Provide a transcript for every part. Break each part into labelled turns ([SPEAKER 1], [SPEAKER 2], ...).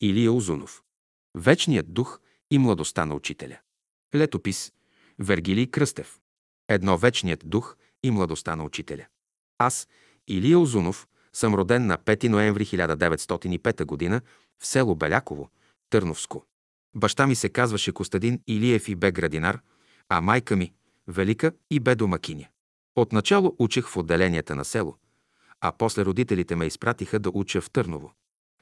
[SPEAKER 1] Илия Озунов. Вечният дух и младостта на учителя. Летопис. Вергилий Кръстев. Едно вечният дух и младостта на учителя. Аз, Илия Озунов, съм роден на 5 ноември 1905 г. в село Беляково, Търновско. Баща ми се казваше Костадин Илиев и бе градинар, а майка ми – Велика и бе домакиня. Отначало учих в отделенията на село, а после родителите ме изпратиха да уча в Търново.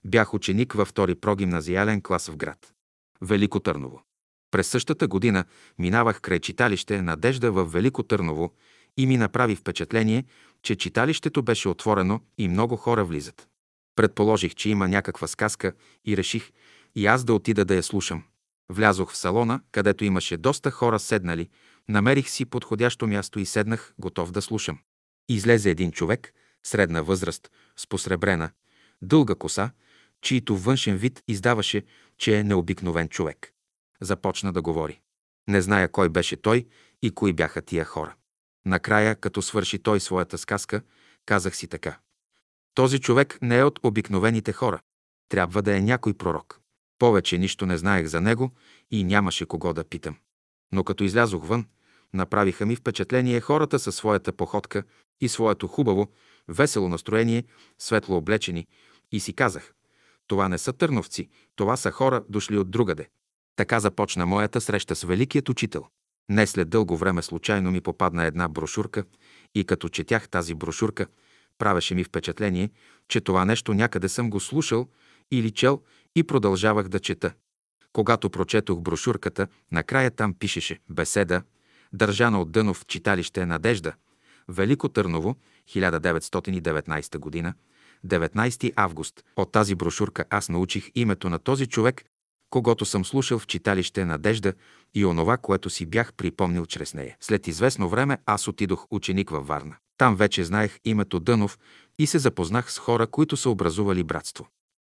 [SPEAKER 1] Бях ученик във втори прогимназиален клас в град. Велико Търново. През същата година минавах край читалище Надежда в Велико Търново и ми направи впечатление, че читалището беше отворено и много хора влизат. Предположих, че има някаква сказка и реших и аз да отида да я слушам. Влязох в салона, където имаше доста хора седнали, намерих си подходящо място и седнах, готов да слушам. Излезе един човек, средна възраст, с посребрена, дълга коса, чието външен вид издаваше, че е необикновен човек. Започна да говори. Не зная кой беше той и кои бяха тия хора. Накрая, като свърши той своята сказка, казах си така. Този човек не е от обикновените хора. Трябва да е някой пророк. Повече нищо не знаех за него и нямаше кого да питам. Но като излязох вън, направиха ми впечатление хората със своята походка и своето хубаво, весело настроение, светло облечени, и си казах, това не са търновци, това са хора, дошли от другаде. Така започна моята среща с великият учител. Не след дълго време случайно ми попадна една брошурка и като четях тази брошурка, правеше ми впечатление, че това нещо някъде съм го слушал или чел и продължавах да чета. Когато прочетох брошурката, накрая там пишеше «Беседа», държана от Дънов читалище Надежда, Велико Търново, 1919 година, 19 август. От тази брошурка аз научих името на този човек, когато съм слушал в читалище Надежда и онова, което си бях припомнил чрез нея. След известно време аз отидох ученик във Варна. Там вече знаех името Дънов и се запознах с хора, които са образували братство.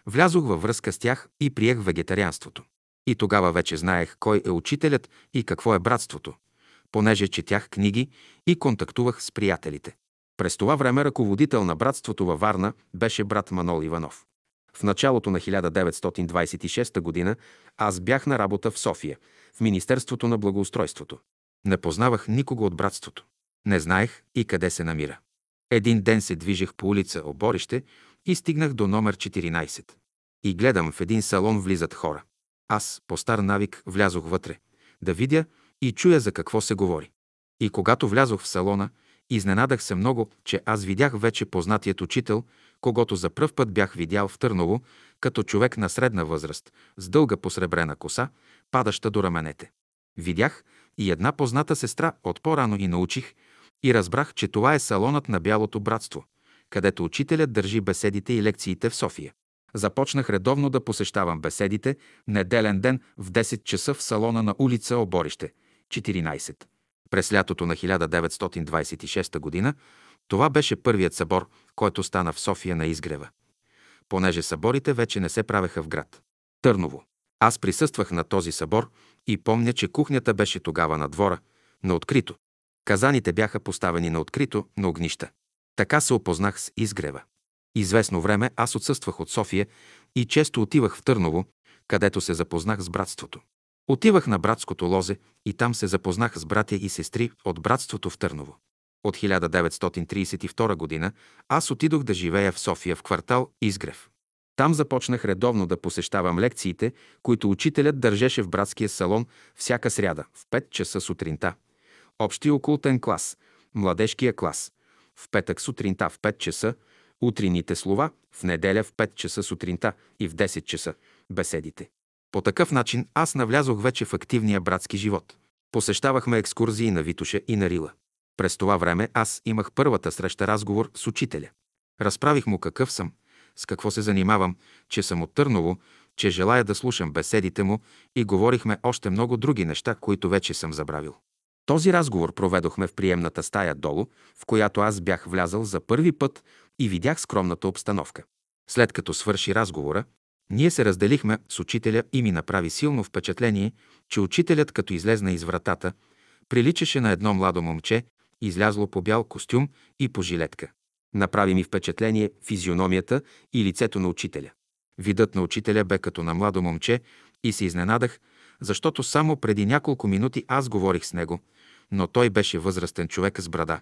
[SPEAKER 1] Влязох във връзка с тях и приех вегетарианството. И тогава вече знаех кой е учителят и какво е братството, понеже четях книги и контактувах с приятелите. През това време ръководител на братството във Варна беше брат Манол Иванов. В началото на 1926 г. аз бях на работа в София, в Министерството на благоустройството. Не познавах никого от братството. Не знаех и къде се намира. Един ден се движех по улица Оборище и стигнах до номер 14. И гледам, в един салон влизат хора. Аз, по стар навик, влязох вътре, да видя и чуя за какво се говори. И когато влязох в салона, изненадах се много, че аз видях вече познатият учител, когато за пръв път бях видял в Търново, като човек на средна възраст, с дълга посребрена коса, падаща до раменете. Видях и една позната сестра от по-рано и научих и разбрах, че това е салонът на Бялото братство, където учителят държи беседите и лекциите в София. Започнах редовно да посещавам беседите неделен ден в 10 часа в салона на улица Оборище, 14. През лятото на 1926 г. това беше първият събор, който стана в София на изгрева. Понеже съборите вече не се правеха в град. Търново. Аз присъствах на този събор и помня, че кухнята беше тогава на двора, на открито. Казаните бяха поставени на открито, на огнища. Така се опознах с изгрева. Известно време аз отсъствах от София и често отивах в Търново, където се запознах с братството. Отивах на братското лозе и там се запознах с братя и сестри от братството в Търново. От 1932 година аз отидох да живея в София в квартал Изгрев. Там започнах редовно да посещавам лекциите, които учителят държеше в братския салон всяка сряда в 5 часа сутринта. Общи окултен клас, младежкия клас. В петък сутринта в 5 часа, утрините слова, в неделя в 5 часа сутринта и в 10 часа беседите. По такъв начин аз навлязох вече в активния братски живот. Посещавахме екскурзии на Витуша и на Рила. През това време аз имах първата среща разговор с учителя. Разправих му какъв съм, с какво се занимавам, че съм от Търново, че желая да слушам беседите му и говорихме още много други неща, които вече съм забравил. Този разговор проведохме в приемната стая долу, в която аз бях влязал за първи път и видях скромната обстановка. След като свърши разговора, ние се разделихме с учителя и ми направи силно впечатление, че учителят, като излезна из вратата, приличаше на едно младо момче, излязло по бял костюм и по жилетка. Направи ми впечатление физиономията и лицето на учителя. Видът на учителя бе като на младо момче и се изненадах, защото само преди няколко минути аз говорих с него, но той беше възрастен човек с брада.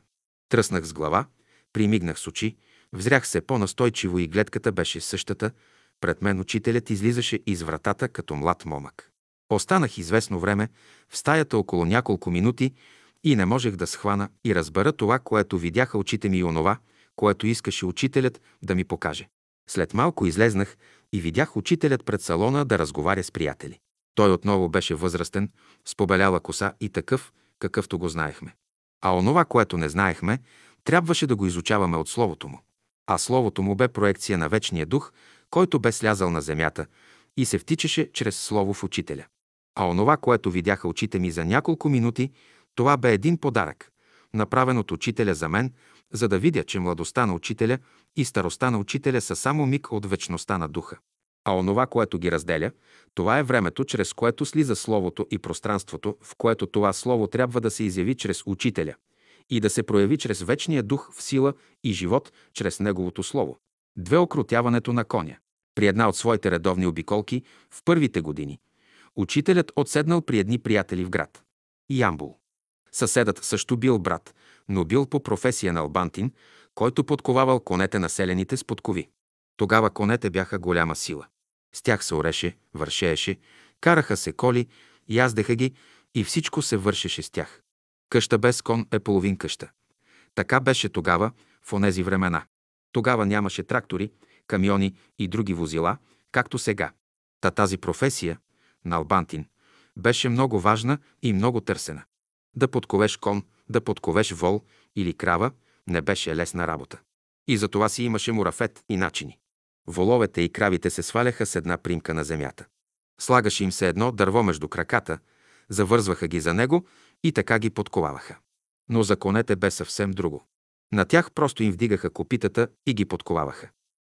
[SPEAKER 1] Тръснах с глава, примигнах с очи, взрях се по-настойчиво и гледката беше същата. Пред мен учителят излизаше из вратата като млад момък. Останах известно време в стаята около няколко минути и не можех да схвана и разбера това, което видяха очите ми и онова, което искаше учителят да ми покаже. След малко излезнах и видях учителят пред салона да разговаря с приятели. Той отново беше възрастен, с побеляла коса и такъв, какъвто го знаехме. А онова, което не знаехме, трябваше да го изучаваме от Словото му. А Словото му бе проекция на вечния дух, който бе слязал на земята и се втичаше чрез Слово в учителя. А онова, което видяха очите ми за няколко минути, това бе един подарък, направен от учителя за мен, за да видя, че младостта на учителя и старостта на учителя са само миг от вечността на духа. А онова, което ги разделя, това е времето, чрез което слиза Словото и пространството, в което това Слово трябва да се изяви чрез учителя и да се прояви чрез вечния дух в сила и живот чрез Неговото Слово. Две окрутяването на коня. При една от своите редовни обиколки в първите години, учителят отседнал при едни приятели в град. Ямбул. Съседът също бил брат, но бил по професия на албантин, който подковавал конете населените с подкови. Тогава конете бяха голяма сила. С тях се ореше, вършееше, караха се коли, яздеха ги и всичко се вършеше с тях. Къща без кон е половин къща. Така беше тогава, в онези времена. Тогава нямаше трактори, камиони и други возила, както сега. Та тази професия, на Албантин, беше много важна и много търсена. Да подковеш кон, да подковеш вол или крава не беше лесна работа. И за това си имаше мурафет и начини. Воловете и кравите се сваляха с една примка на земята. Слагаше им се едно дърво между краката, завързваха ги за него и така ги подковаваха. Но за конете бе съвсем друго. На тях просто им вдигаха копитата и ги подковаваха.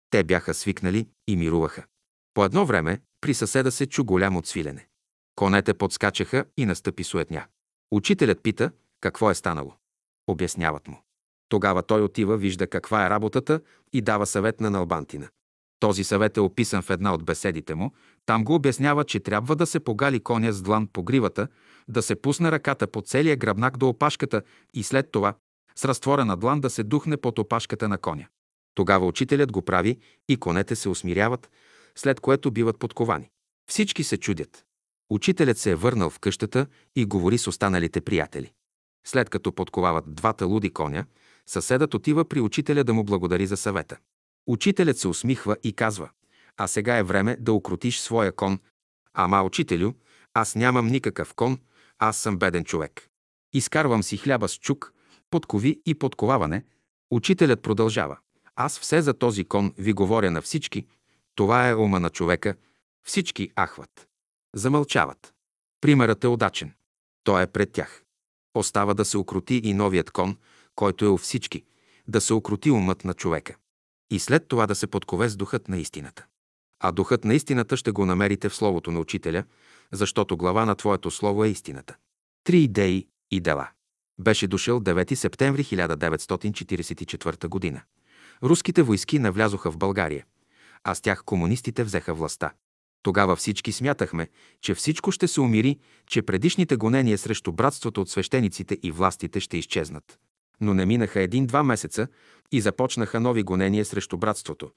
[SPEAKER 1] Те бяха свикнали и мируваха. По едно време при съседа се чу голямо цвилене. Конете подскачаха и настъпи суетня. Учителят пита какво е станало. Обясняват му. Тогава той отива, вижда каква е работата и дава съвет на Налбантина. Този съвет е описан в една от беседите му. Там го обяснява, че трябва да се погали коня с длан по гривата, да се пусне ръката по целия гръбнак до опашката и след това с разтворена длан да се духне под опашката на коня. Тогава учителят го прави и конете се усмиряват, след което биват подковани. Всички се чудят. Учителят се е върнал в къщата и говори с останалите приятели. След като подковават двата луди коня, съседът отива при учителя да му благодари за съвета. Учителят се усмихва и казва, а сега е време да укротиш своя кон. Ама, учителю, аз нямам никакъв кон, аз съм беден човек. Изкарвам си хляба с чук, подкови и подковаване. Учителят продължава. Аз все за този кон ви говоря на всички. Това е ума на човека. Всички ахват. Замълчават. Примерът е удачен. Той е пред тях. Остава да се окрути и новият кон, който е у всички, да се окрути умът на човека. И след това да се подкове с духът на истината. А духът на истината ще го намерите в Словото на Учителя, защото глава на Твоето Слово е истината. Три идеи и дела. Беше дошъл 9 септември 1944 г. Руските войски навлязоха в България, а с тях комунистите взеха властта. Тогава всички смятахме, че всичко ще се умири, че предишните гонения срещу братството от свещениците и властите ще изчезнат. Но не минаха един-два месеца и започнаха нови гонения срещу братството.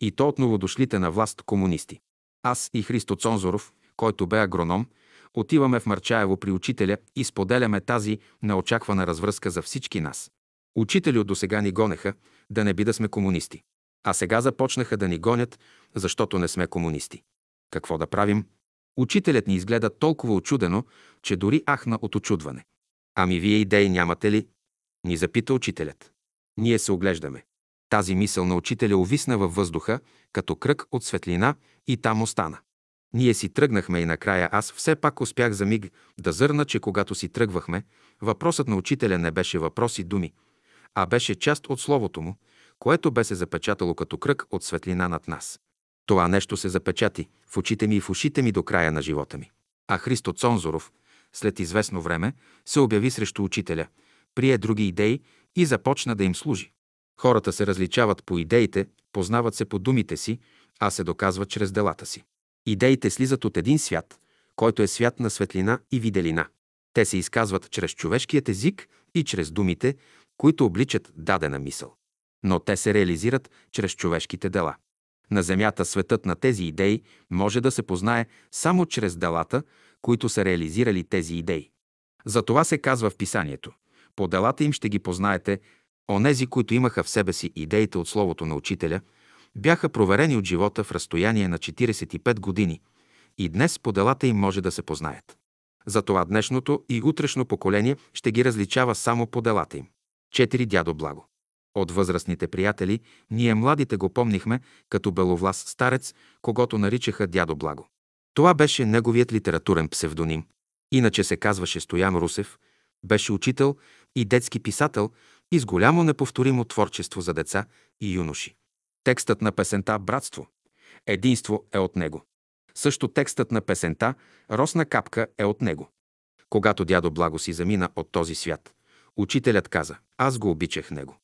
[SPEAKER 1] И то от новодошлите на власт комунисти. Аз и Христо Цонзоров, който бе агроном, отиваме в Марчаево при учителя и споделяме тази неочаквана развръзка за всички нас. Учителю до сега ни гонеха, да не би да сме комунисти. А сега започнаха да ни гонят, защото не сме комунисти. Какво да правим? Учителят ни изгледа толкова очудено, че дори ахна от очудване. Ами вие идеи нямате ли? Ни запита учителят. Ние се оглеждаме. Тази мисъл на учителя увисна във въздуха, като кръг от светлина и там остана. Ние си тръгнахме и накрая аз все пак успях за миг да зърна, че когато си тръгвахме, въпросът на учителя не беше въпрос и думи, а беше част от словото му, което бе се запечатало като кръг от светлина над нас. Това нещо се запечати в очите ми и в ушите ми до края на живота ми. А Христо Цонзоров, след известно време, се обяви срещу учителя, прие други идеи и започна да им служи. Хората се различават по идеите, познават се по думите си, а се доказва чрез делата си. Идеите слизат от един свят, който е свят на светлина и виделина. Те се изказват чрез човешкият език и чрез думите, които обличат дадена мисъл. Но те се реализират чрез човешките дела. На Земята светът на тези идеи може да се познае само чрез делата, които са реализирали тези идеи. За това се казва в писанието. По делата им ще ги познаете, онези, които имаха в себе си идеите от Словото на Учителя, бяха проверени от живота в разстояние на 45 години и днес по делата им може да се познаят. Затова днешното и утрешно поколение ще ги различава само по делата им. Четири дядо Благо. От възрастните приятели ние младите го помнихме като беловлас старец, когато наричаха дядо Благо. Това беше неговият литературен псевдоним. Иначе се казваше Стоян Русев, беше учител и детски писател и с голямо неповторимо творчество за деца и юноши. Текстът на песента «Братство», «Единство» е от него. Също текстът на песента «Росна капка» е от него. Когато дядо Благо си замина от този свят, учителят каза «Аз го обичах него».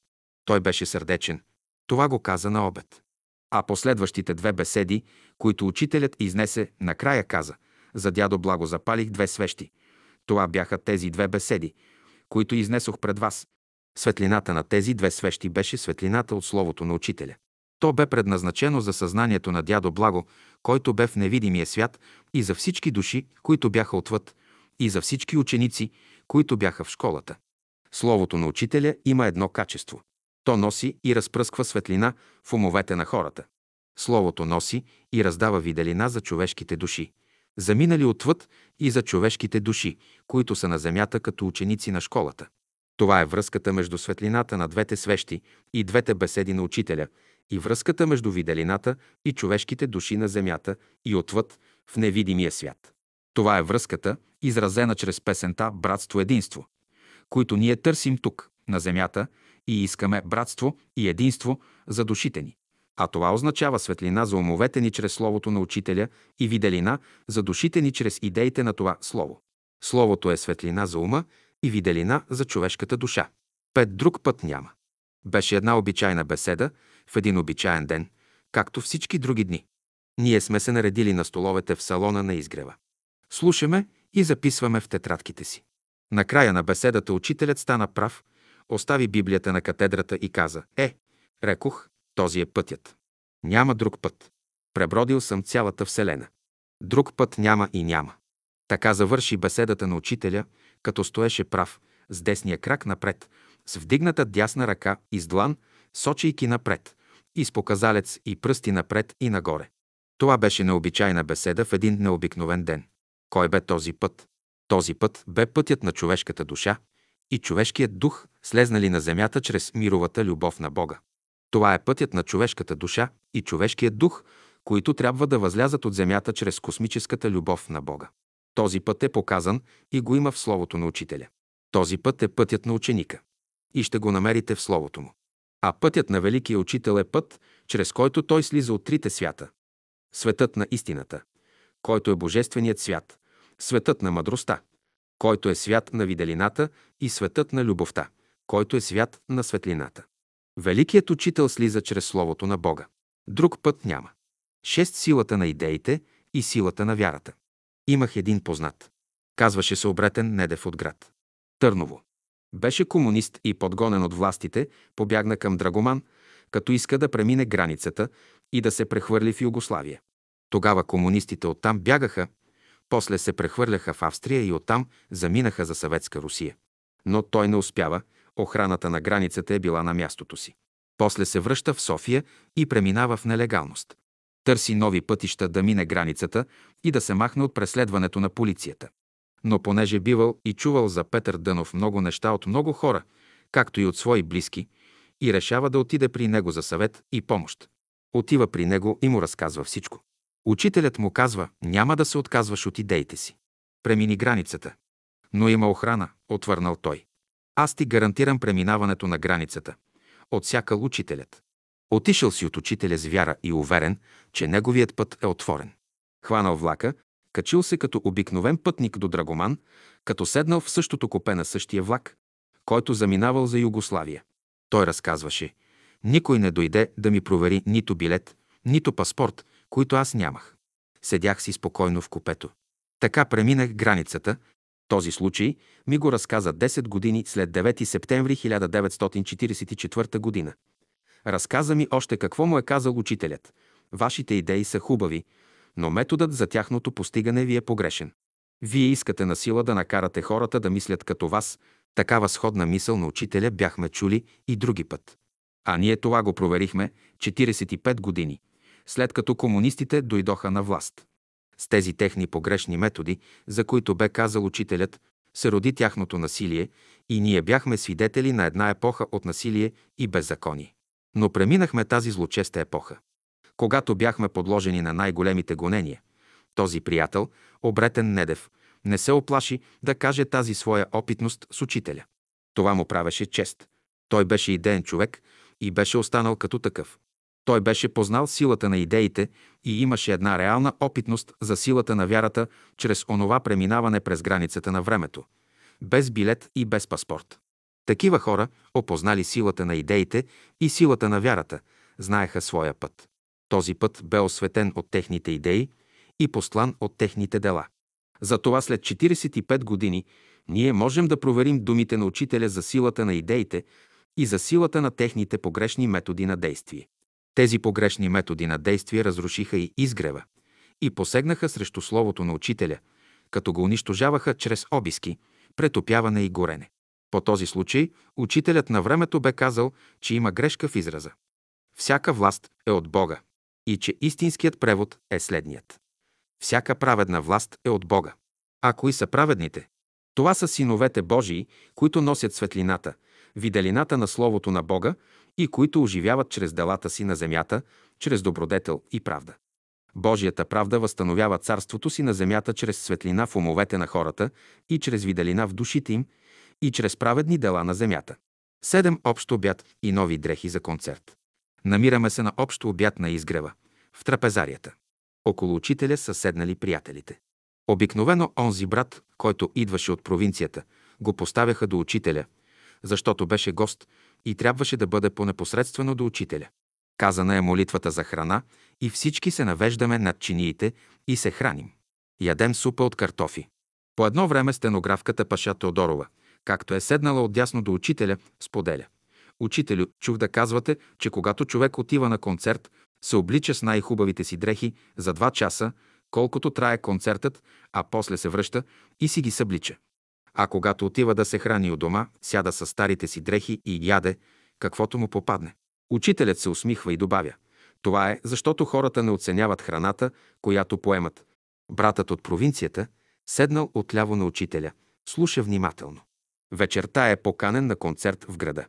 [SPEAKER 1] Той беше сърдечен. Това го каза на обед. А последващите две беседи, които учителят изнесе, накрая каза «За дядо Благо запалих две свещи». Това бяха тези две беседи, които изнесох пред вас. Светлината на тези две свещи беше светлината от Словото на Учителя. То бе предназначено за съзнанието на дядо Благо, който бе в невидимия свят и за всички души, които бяха отвъд, и за всички ученици, които бяха в школата. Словото на учителя има едно качество. То носи и разпръсква светлина в умовете на хората. Словото носи и раздава виделина за човешките души, заминали отвъд и за човешките души, които са на земята като ученици на школата. Това е връзката между светлината на двете свещи и двете беседи на учителя и връзката между виделината и човешките души на земята и отвъд в невидимия свят. Това е връзката, изразена чрез песента «Братство-единство», които ние търсим тук, на земята, и искаме братство и единство за душите ни. А това означава светлина за умовете ни чрез Словото на Учителя и виделина за душите ни чрез идеите на това Слово. Словото е светлина за ума и виделина за човешката душа. Пет друг път няма. Беше една обичайна беседа в един обичаен ден, както всички други дни. Ние сме се наредили на столовете в салона на изгрева. Слушаме и записваме в тетрадките си. Накрая на беседата учителят стана прав, остави Библията на катедрата и каза «Е, рекох, този е пътят. Няма друг път. Пребродил съм цялата Вселена. Друг път няма и няма». Така завърши беседата на учителя, като стоеше прав, с десния крак напред, с вдигната дясна ръка и с длан, сочейки напред, и с показалец и пръсти напред и нагоре. Това беше необичайна беседа в един необикновен ден. Кой бе този път? Този път бе пътят на човешката душа и човешкият дух, слезнали на земята чрез мировата любов на Бога. Това е пътят на човешката душа и човешкият дух, които трябва да възлязат от земята чрез космическата любов на Бога. Този път е показан и го има в Словото на Учителя. Този път е пътят на ученика. И ще го намерите в Словото му. А пътят на Великия Учител е път, чрез който той слиза от трите свята. Светът на истината, който е Божественият свят, светът на мъдростта, който е свят на виделината и светът на любовта, който е свят на светлината. Великият учител слиза чрез Словото на Бога. Друг път няма. Шест силата на идеите и силата на вярата. Имах един познат. Казваше се обретен Недев от град. Търново. Беше комунист и подгонен от властите, побягна към Драгоман, като иска да премине границата и да се прехвърли в Югославия. Тогава комунистите оттам бягаха, после се прехвърляха в Австрия и оттам заминаха за Съветска Русия. Но той не успява, охраната на границата е била на мястото си. После се връща в София и преминава в нелегалност. Търси нови пътища да мине границата и да се махне от преследването на полицията. Но понеже бивал и чувал за Петър Дънов много неща от много хора, както и от свои близки, и решава да отиде при него за съвет и помощ. Отива при него и му разказва всичко. Учителят му казва, няма да се отказваш от идеите си. Премини границата. Но има охрана, отвърнал той. Аз ти гарантирам преминаването на границата. Отсякал учителят. Отишъл си от учителя с вяра и уверен, че неговият път е отворен. Хванал влака, качил се като обикновен пътник до Драгоман, като седнал в същото копе на същия влак, който заминавал за Югославия. Той разказваше, никой не дойде да ми провери нито билет, нито паспорт, които аз нямах. Седях си спокойно в купето. Така преминах границата. Този случай ми го разказа 10 години след 9 септември 1944 година. Разказа ми още какво му е казал учителят. Вашите идеи са хубави, но методът за тяхното постигане ви е погрешен. Вие искате на сила да накарате хората да мислят като вас. Такава сходна мисъл на учителя бяхме чули и други път. А ние това го проверихме 45 години, след като комунистите дойдоха на власт. С тези техни погрешни методи, за които бе казал учителят, се роди тяхното насилие и ние бяхме свидетели на една епоха от насилие и беззаконие. Но преминахме тази злочеста епоха. Когато бяхме подложени на най-големите гонения, този приятел, обретен Недев, не се оплаши да каже тази своя опитност с учителя. Това му правеше чест. Той беше идеен човек и беше останал като такъв. Той беше познал силата на идеите и имаше една реална опитност за силата на вярата чрез онова преминаване през границата на времето, без билет и без паспорт. Такива хора, опознали силата на идеите и силата на вярата, знаеха своя път. Този път бе осветен от техните идеи и послан от техните дела. Затова след 45 години ние можем да проверим думите на учителя за силата на идеите и за силата на техните погрешни методи на действие. Тези погрешни методи на действие разрушиха и изгрева и посегнаха срещу словото на учителя, като го унищожаваха чрез обиски, претопяване и горене. По този случай учителят на времето бе казал, че има грешка в израза. Всяка власт е от Бога и че истинският превод е следният. Всяка праведна власт е от Бога. А кои са праведните? Това са синовете Божии, които носят светлината, виделината на Словото на Бога и които оживяват чрез делата си на земята, чрез добродетел и правда. Божията правда възстановява царството си на земята чрез светлина в умовете на хората и чрез виделина в душите им и чрез праведни дела на земята. Седем общо обяд и нови дрехи за концерт. Намираме се на общо обяд на изгрева, в трапезарията. Около учителя са седнали приятелите. Обикновено онзи брат, който идваше от провинцията, го поставяха до учителя, защото беше гост и трябваше да бъде по-непосредствено до учителя. Казана е молитвата за храна и всички се навеждаме над чиниите и се храним. Ядем супа от картофи. По едно време стенографката Паша Теодорова, както е седнала отдясно до учителя, споделя. Учителю, чух да казвате, че когато човек отива на концерт, се облича с най-хубавите си дрехи за два часа, колкото трае концертът, а после се връща и си ги съблича. А когато отива да се храни у дома, сяда с старите си дрехи и яде, каквото му попадне. Учителят се усмихва и добавя. Това е, защото хората не оценяват храната, която поемат. Братът от провинцията, седнал отляво на учителя, слуша внимателно. Вечерта е поканен на концерт в града.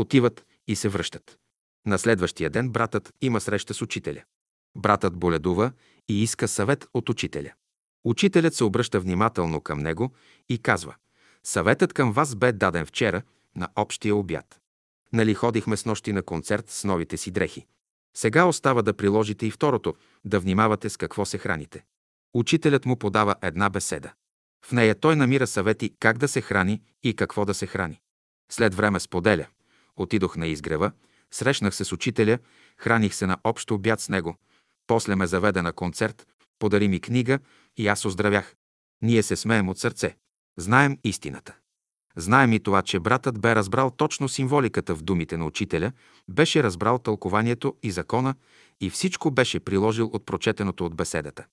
[SPEAKER 1] Отиват и се връщат. На следващия ден братът има среща с учителя. Братът боледува и иска съвет от учителя. Учителят се обръща внимателно към него и казва «Съветът към вас бе даден вчера на общия обяд. Нали ходихме с нощи на концерт с новите си дрехи? Сега остава да приложите и второто, да внимавате с какво се храните. Учителят му подава една беседа. В нея той намира съвети как да се храни и какво да се храни. След време споделя. Отидох на изгрева, срещнах се с учителя, храних се на общо обяд с него. После ме заведе на концерт, подари ми книга и аз оздравях. Ние се смеем от сърце. Знаем истината. Знаем и това, че братът бе разбрал точно символиката в думите на учителя, беше разбрал тълкованието и закона и всичко беше приложил от прочетеното от беседата.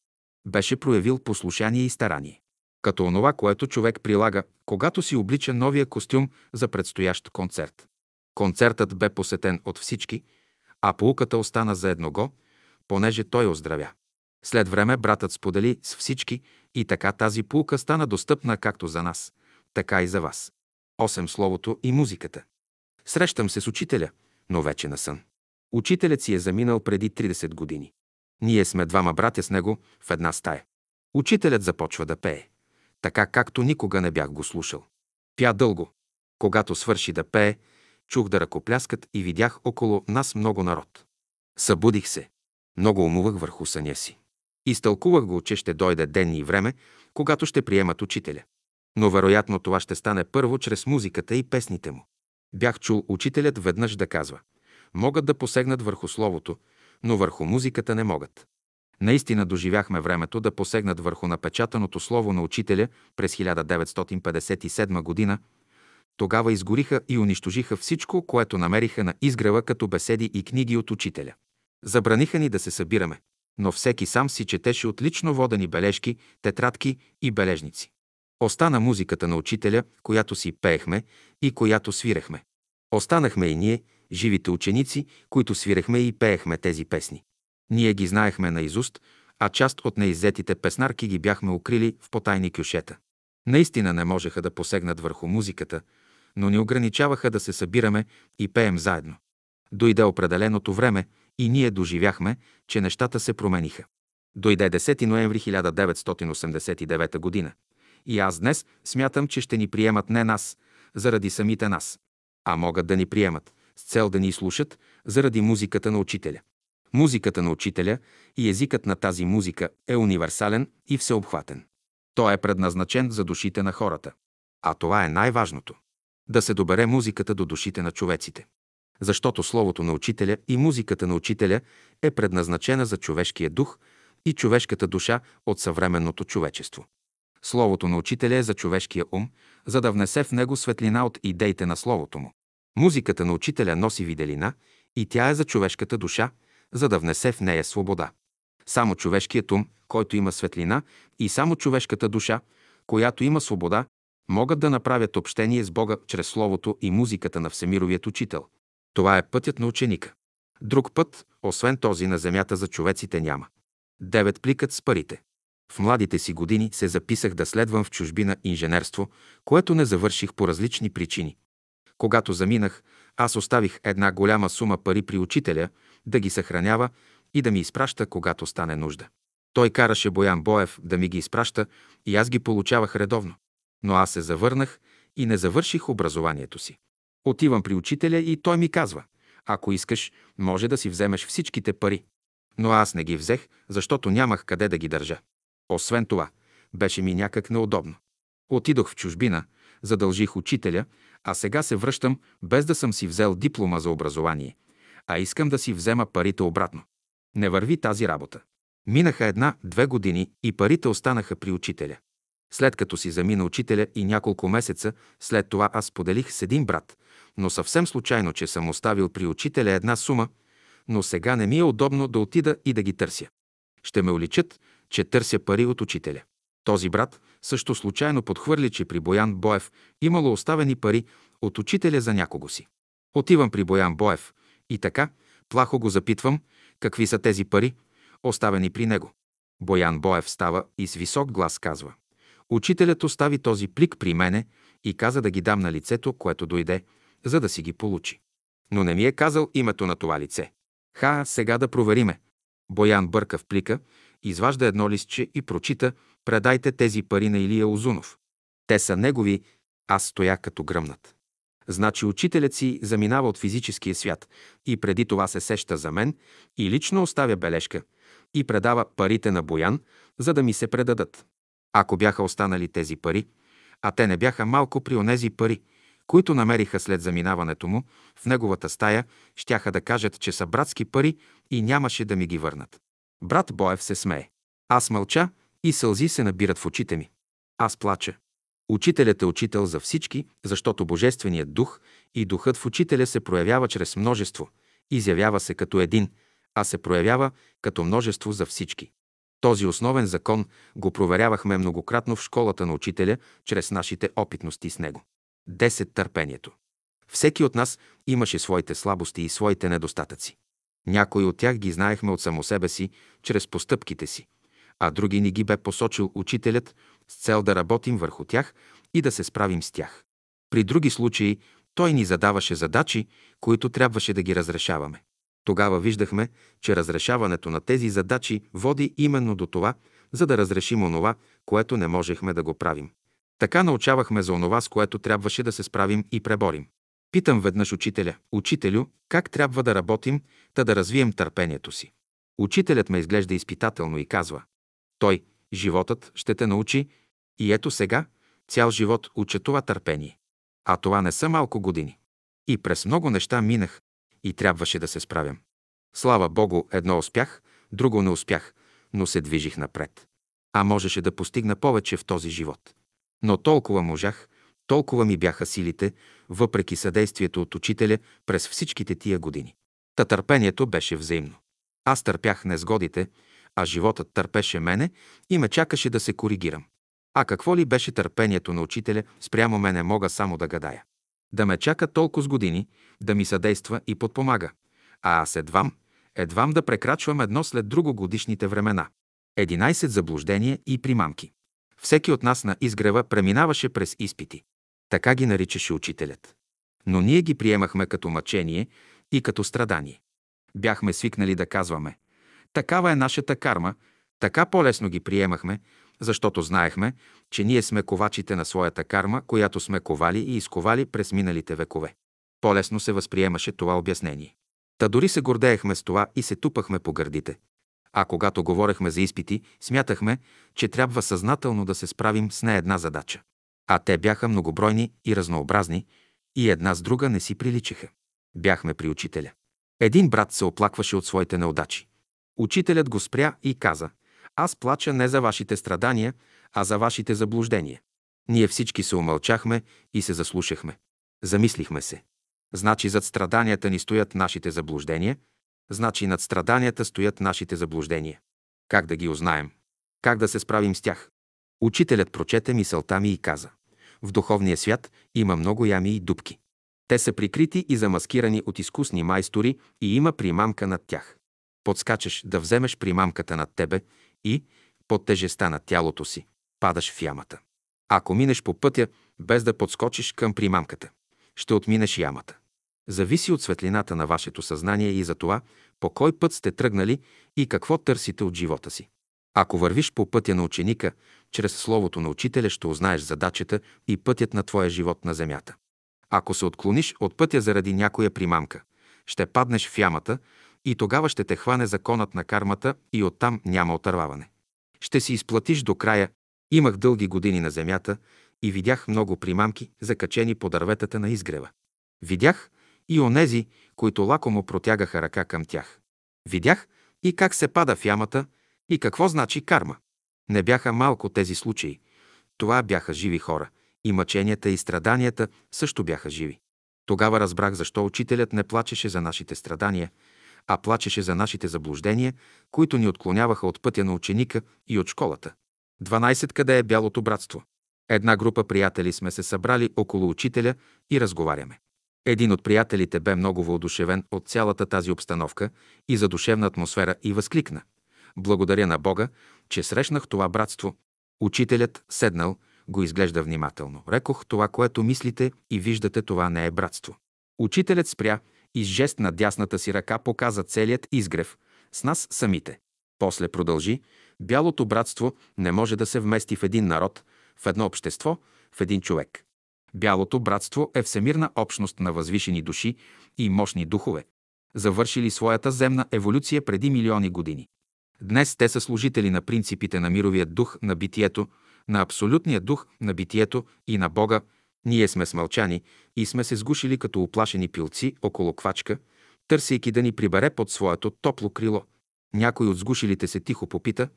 [SPEAKER 1] Беше проявил послушание и старание. Като онова, което човек прилага, когато си облича новия костюм за предстоящ концерт. Концертът бе посетен от всички, а полуката остана за едного, понеже той оздравя. След време братът сподели с всички и така тази пулка стана достъпна както за нас, така и за вас. Осем словото и музиката. Срещам се с учителя, но вече на сън. Учителят си е заминал преди 30 години. Ние сме двама братя с него в една стая. Учителят започва да пее, така както никога не бях го слушал. Пя дълго. Когато свърши да пее, чух да ръкопляскат и видях около нас много народ. Събудих се. Много умувах върху съня си. Изтълкувах го, че ще дойде ден и време, когато ще приемат учителя. Но вероятно това ще стане първо чрез музиката и песните му. Бях чул учителят веднъж да казва могат да посегнат върху Словото, но върху музиката не могат. Наистина доживяхме времето да посегнат върху напечатаното слово на учителя през 1957 година. Тогава изгориха и унищожиха всичко, което намериха на изгрева като беседи и книги от учителя. Забраниха ни да се събираме, но всеки сам си четеше отлично водени бележки, тетрадки и бележници. Остана музиката на учителя, която си пеехме и която свирехме. Останахме и ние, живите ученици, които свирехме и пеехме тези песни. Ние ги знаехме наизуст, а част от неиззетите песнарки ги бяхме укрили в потайни кюшета. Наистина не можеха да посегнат върху музиката, но ни ограничаваха да се събираме и пеем заедно. Дойде определеното време и ние доживяхме, че нещата се промениха. Дойде 10 ноември 1989 година. И аз днес смятам, че ще ни приемат не нас, заради самите нас, а могат да ни приемат, с цел да ни слушат, заради музиката на учителя. Музиката на учителя и езикът на тази музика е универсален и всеобхватен. Той е предназначен за душите на хората. А това е най-важното. Да се добере музиката до душите на човеците. Защото Словото на учителя и музиката на учителя е предназначена за човешкия дух и човешката душа от съвременното човечество. Словото на учителя е за човешкия ум, за да внесе в него светлина от идеите на Словото му. Музиката на учителя носи виделина и тя е за човешката душа, за да внесе в нея свобода. Само човешкият ум, който има светлина, и само човешката душа, която има свобода, могат да направят общение с Бога чрез Словото и музиката на Всемировият Учител. Това е пътят на ученика. Друг път, освен този на земята за човеците няма. Девет пликът с парите. В младите си години се записах да следвам в чужбина инженерство, което не завърших по различни причини. Когато заминах, аз оставих една голяма сума пари при учителя, да ги съхранява и да ми изпраща, когато стане нужда. Той караше Боян Боев да ми ги изпраща и аз ги получавах редовно. Но аз се завърнах и не завърших образованието си. Отивам при учителя и той ми казва, ако искаш, може да си вземеш всичките пари. Но аз не ги взех, защото нямах къде да ги държа. Освен това, беше ми някак неудобно. Отидох в чужбина, задължих учителя, а сега се връщам без да съм си взел диплома за образование, а искам да си взема парите обратно. Не върви тази работа. Минаха една-две години и парите останаха при учителя. След като си замина учителя и няколко месеца, след това аз поделих с един брат, но съвсем случайно, че съм оставил при учителя една сума, но сега не ми е удобно да отида и да ги търся. Ще ме уличат, че търся пари от учителя. Този брат също случайно подхвърли, че при Боян Боев имало оставени пари от учителя за някого си. Отивам при Боян Боев и така, плахо го запитвам, какви са тези пари, оставени при него. Боян Боев става и с висок глас казва. Учителят остави този плик при мене и каза да ги дам на лицето, което дойде, за да си ги получи. Но не ми е казал името на това лице. Ха, сега да провериме. Боян бърка в плика, изважда едно листче и прочита «Предайте тези пари на Илия Озунов». Те са негови, аз стоя като гръмнат. Значи учителят си заминава от физическия свят и преди това се сеща за мен и лично оставя бележка и предава парите на Боян, за да ми се предадат. Ако бяха останали тези пари, а те не бяха малко при онези пари, които намериха след заминаването му в неговата стая, щяха да кажат, че са братски пари и нямаше да ми ги върнат. Брат Боев се смее. Аз мълча и сълзи се набират в очите ми. Аз плача. Учителят е учител за всички, защото Божественият дух и духът в учителя се проявява чрез множество, изявява се като един, а се проявява като множество за всички. Този основен закон го проверявахме многократно в школата на учителя, чрез нашите опитности с него. 10. Търпението. Всеки от нас имаше своите слабости и своите недостатъци. Някои от тях ги знаехме от само себе си, чрез постъпките си, а други ни ги бе посочил учителят с цел да работим върху тях и да се справим с тях. При други случаи той ни задаваше задачи, които трябваше да ги разрешаваме. Тогава виждахме, че разрешаването на тези задачи води именно до това, за да разрешим онова, което не можехме да го правим. Така научавахме за онова, с което трябваше да се справим и преборим. Питам веднъж учителя, учителю, как трябва да работим, та да развием търпението си. Учителят ме изглежда изпитателно и казва, той, животът, ще те научи и ето сега, цял живот уча това търпение. А това не са малко години. И през много неща минах и трябваше да се справям. Слава Богу, едно успях, друго не успях, но се движих напред. А можеше да постигна повече в този живот. Но толкова можах, толкова ми бяха силите, въпреки съдействието от учителя през всичките тия години. Та търпението беше взаимно. Аз търпях незгодите, а животът търпеше мене и ме чакаше да се коригирам. А какво ли беше търпението на учителя спрямо мене, мога само да гадая. Да ме чака толкова с години, да ми съдейства и подпомага. А аз едвам, едвам да прекрачвам едно след друго годишните времена. 11 заблуждения и примамки. Всеки от нас на изгрева преминаваше през изпити. Така ги наричаше учителят. Но ние ги приемахме като мъчение и като страдание. Бяхме свикнали да казваме «Такава е нашата карма», така по-лесно ги приемахме, защото знаехме, че ние сме ковачите на своята карма, която сме ковали и изковали през миналите векове. По-лесно се възприемаше това обяснение. Та дори се гордеехме с това и се тупахме по гърдите. А когато говорехме за изпити, смятахме, че трябва съзнателно да се справим с не една задача. А те бяха многобройни и разнообразни и една с друга не си приличаха. Бяхме при учителя. Един брат се оплакваше от своите неудачи. Учителят го спря и каза – аз плача не за вашите страдания, а за вашите заблуждения. Ние всички се умълчахме и се заслушахме. Замислихме се. Значи зад страданията ни стоят нашите заблуждения, значи над страданията стоят нашите заблуждения. Как да ги узнаем? Как да се справим с тях? Учителят прочете мисълта ми и каза. В духовния свят има много ями и дупки. Те са прикрити и замаскирани от изкусни майстори и има примамка над тях. Подскачаш да вземеш примамката над тебе и, под тежеста на тялото си, падаш в ямата. Ако минеш по пътя, без да подскочиш към примамката, ще отминеш ямата. Зависи от светлината на вашето съзнание и за това, по кой път сте тръгнали и какво търсите от живота си. Ако вървиш по пътя на ученика, чрез словото на учителя ще узнаеш задачата и пътят на твоя живот на земята. Ако се отклониш от пътя заради някоя примамка, ще паднеш в ямата, и тогава ще те хване законът на кармата и оттам няма отърваване. Ще си изплатиш до края. Имах дълги години на земята и видях много примамки, закачени по дърветата на изгрева. Видях и онези, които лакомо протягаха ръка към тях. Видях и как се пада в ямата и какво значи карма. Не бяха малко тези случаи. Това бяха живи хора. И мъченията и страданията също бяха живи. Тогава разбрах защо учителят не плачеше за нашите страдания, а плачеше за нашите заблуждения, които ни отклоняваха от пътя на ученика и от школата. 12. Къде е бялото братство? Една група приятели сме се събрали около учителя и разговаряме. Един от приятелите бе много въодушевен от цялата тази обстановка и задушевна атмосфера и възкликна. Благодаря на Бога, че срещнах това братство. Учителят, седнал, го изглежда внимателно. Рекох, това, което мислите и виждате, това не е братство. Учителят спря и с жест на дясната си ръка показа целият изгрев с нас самите. После продължи, бялото братство не може да се вмести в един народ, в едно общество, в един човек. Бялото братство е всемирна общност на възвишени души и мощни духове, завършили своята земна еволюция преди милиони години. Днес те са служители на принципите на мировия дух на битието, на абсолютния дух на битието и на Бога, ние сме смълчани и сме се сгушили като оплашени пилци около квачка, търсейки да ни прибере под своето топло крило. Някой от сгушилите се тихо попита,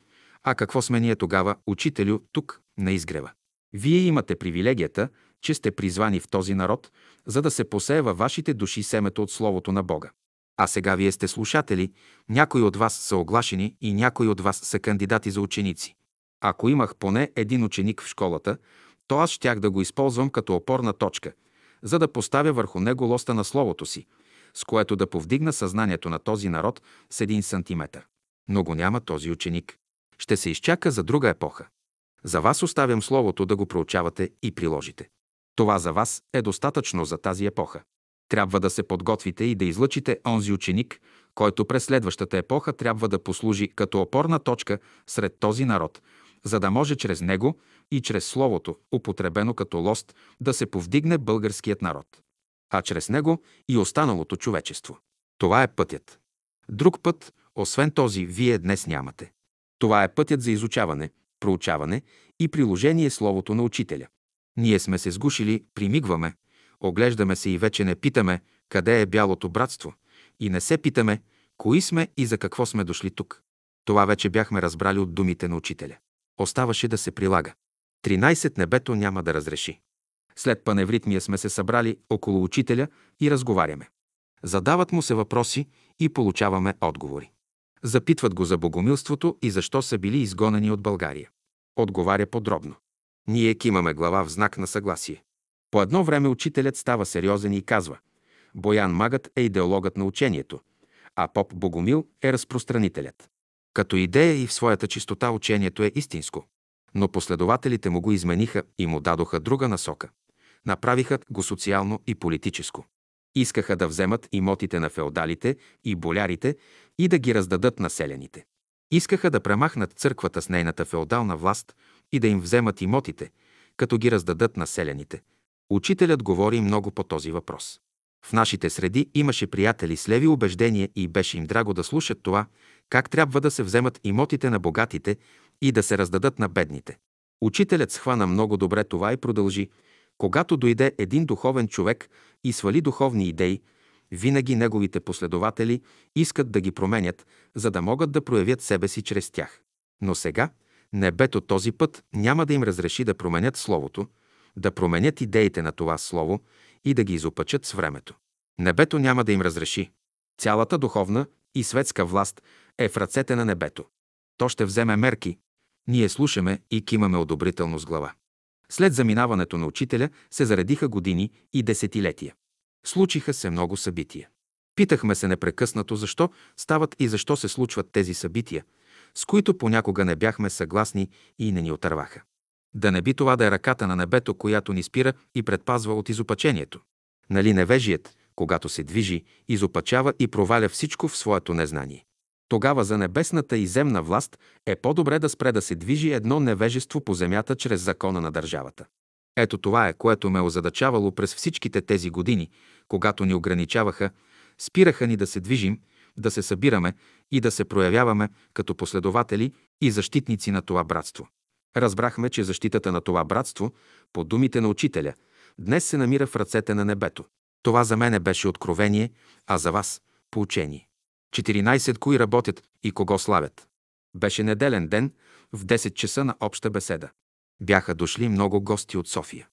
[SPEAKER 1] а какво сме ние тогава, учителю, тук, на изгрева? Вие имате привилегията, че сте призвани в този народ, за да се посее във вашите души семето от Словото на Бога. А сега вие сте слушатели, някои от вас са оглашени и някои от вас са кандидати за ученици. Ако имах поне един ученик в школата, то аз щях да го използвам като опорна точка, за да поставя върху него лоста на Словото си, с което да повдигна съзнанието на този народ с един сантиметър. Но го няма този ученик. Ще се изчака за друга епоха. За вас оставям Словото да го проучавате и приложите. Това за вас е достатъчно за тази епоха. Трябва да се подготвите и да излъчите онзи ученик, който през следващата епоха трябва да послужи като опорна точка сред този народ, за да може чрез него и чрез Словото, употребено като лост, да се повдигне българският народ, а чрез него и останалото човечество. Това е пътят. Друг път, освен този, вие днес нямате. Това е пътят за изучаване, проучаване и приложение Словото на Учителя. Ние сме се сгушили, примигваме, оглеждаме се и вече не питаме къде е бялото братство и не се питаме Кои сме и за какво сме дошли тук? Това вече бяхме разбрали от думите на учителя. Оставаше да се прилага. 13 небето няма да разреши. След паневритмия сме се събрали около учителя и разговаряме. Задават му се въпроси и получаваме отговори. Запитват го за богомилството и защо са били изгонени от България. Отговаря подробно. Ние кимаме глава в знак на съгласие. По едно време учителят става сериозен и казва Боян Магът е идеологът на учението, а поп Богомил е разпространителят. Като идея и в своята чистота учението е истинско. Но последователите му го измениха и му дадоха друга насока. Направиха го социално и политическо. Искаха да вземат имотите на феодалите и болярите и да ги раздадат населените. Искаха да премахнат църквата с нейната феодална власт и да им вземат имотите, като ги раздадат населените. Учителят говори много по този въпрос. В нашите среди имаше приятели с леви убеждения и беше им драго да слушат това, как трябва да се вземат имотите на богатите и да се раздадат на бедните. Учителят схвана много добре това и продължи. Когато дойде един духовен човек и свали духовни идеи, винаги неговите последователи искат да ги променят, за да могат да проявят себе си чрез тях. Но сега небето този път няма да им разреши да променят Словото, да променят идеите на това Слово и да ги изопачат с времето. Небето няма да им разреши. Цялата духовна и светска власт е в ръцете на небето. То ще вземе мерки. Ние слушаме и кимаме одобрително с глава. След заминаването на учителя се заредиха години и десетилетия. Случиха се много събития. Питахме се непрекъснато защо стават и защо се случват тези събития, с които понякога не бяхме съгласни и не ни отърваха. Да не би това да е ръката на небето, която ни спира и предпазва от изопачението. Нали невежият, когато се движи, изопачава и проваля всичко в своето незнание. Тогава за небесната и земна власт е по-добре да спре да се движи едно невежество по земята чрез закона на държавата. Ето това е, което ме озадачавало през всичките тези години, когато ни ограничаваха, спираха ни да се движим, да се събираме и да се проявяваме като последователи и защитници на това братство. Разбрахме, че защитата на това братство, по думите на учителя, днес се намира в ръцете на небето. Това за мене беше откровение, а за вас – поучение. 14 кои работят и кого славят. Беше неделен ден, в 10 часа на обща беседа. Бяха дошли много гости от София.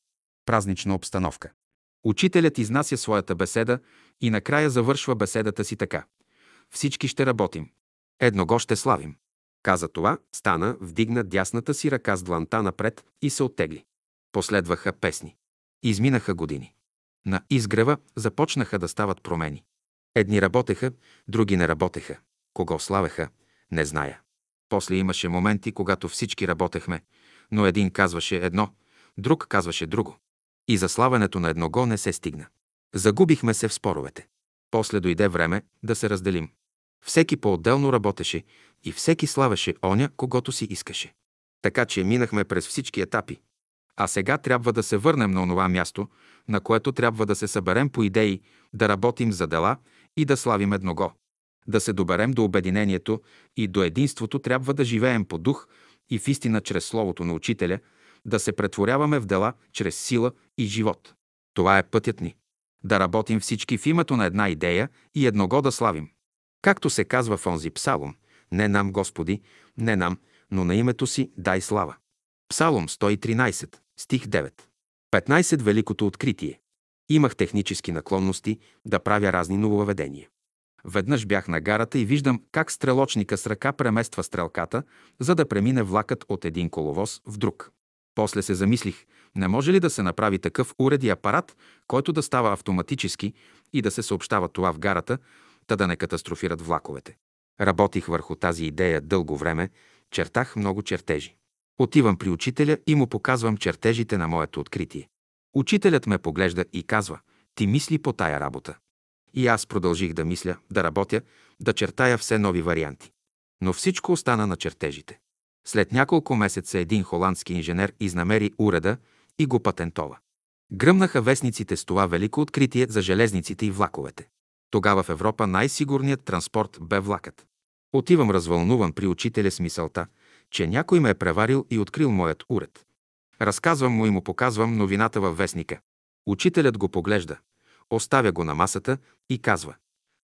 [SPEAKER 1] Празнична обстановка. Учителят изнася своята беседа и накрая завършва беседата си така. Всички ще работим. Едного ще славим. Каза това, стана, вдигна дясната си ръка с дланта напред и се оттегли. Последваха песни. Изминаха години. На изгрева започнаха да стават промени. Едни работеха, други не работеха. Кого славеха, не зная. После имаше моменти, когато всички работехме, но един казваше едно, друг казваше друго. И за славенето на едного не се стигна. Загубихме се в споровете. После дойде време да се разделим. Всеки по-отделно работеше и всеки славеше оня, когато си искаше. Така че минахме през всички етапи. А сега трябва да се върнем на онова място, на което трябва да се съберем по идеи, да работим за дела и да славим едного. Да се доберем до обединението и до единството трябва да живеем по дух и в истина чрез Словото на Учителя, да се претворяваме в дела чрез сила и живот. Това е пътят ни. Да работим всички в името на една идея и едного да славим. Както се казва в онзи псалом, не нам, Господи, не нам, но на името си дай слава. Псалом 113, стих 9. 15. Великото откритие. Имах технически наклонности да правя разни нововведения. Веднъж бях на гарата и виждам как стрелочника с ръка премества стрелката, за да премине влакът от един коловоз в друг. После се замислих, не може ли да се направи такъв уред и апарат, който да става автоматически и да се съобщава това в гарата, та да не катастрофират влаковете. Работих върху тази идея дълго време, чертах много чертежи. Отивам при учителя и му показвам чертежите на моето откритие. Учителят ме поглежда и казва, ти мисли по тая работа. И аз продължих да мисля, да работя, да чертая все нови варианти. Но всичко остана на чертежите. След няколко месеца един холандски инженер изнамери уреда и го патентова. Гръмнаха вестниците с това велико откритие за железниците и влаковете. Тогава в Европа най-сигурният транспорт бе влакът. Отивам развълнуван при учителя с мисълта, че някой ме е преварил и открил моят уред. Разказвам му и му показвам новината във вестника. Учителят го поглежда, оставя го на масата и казва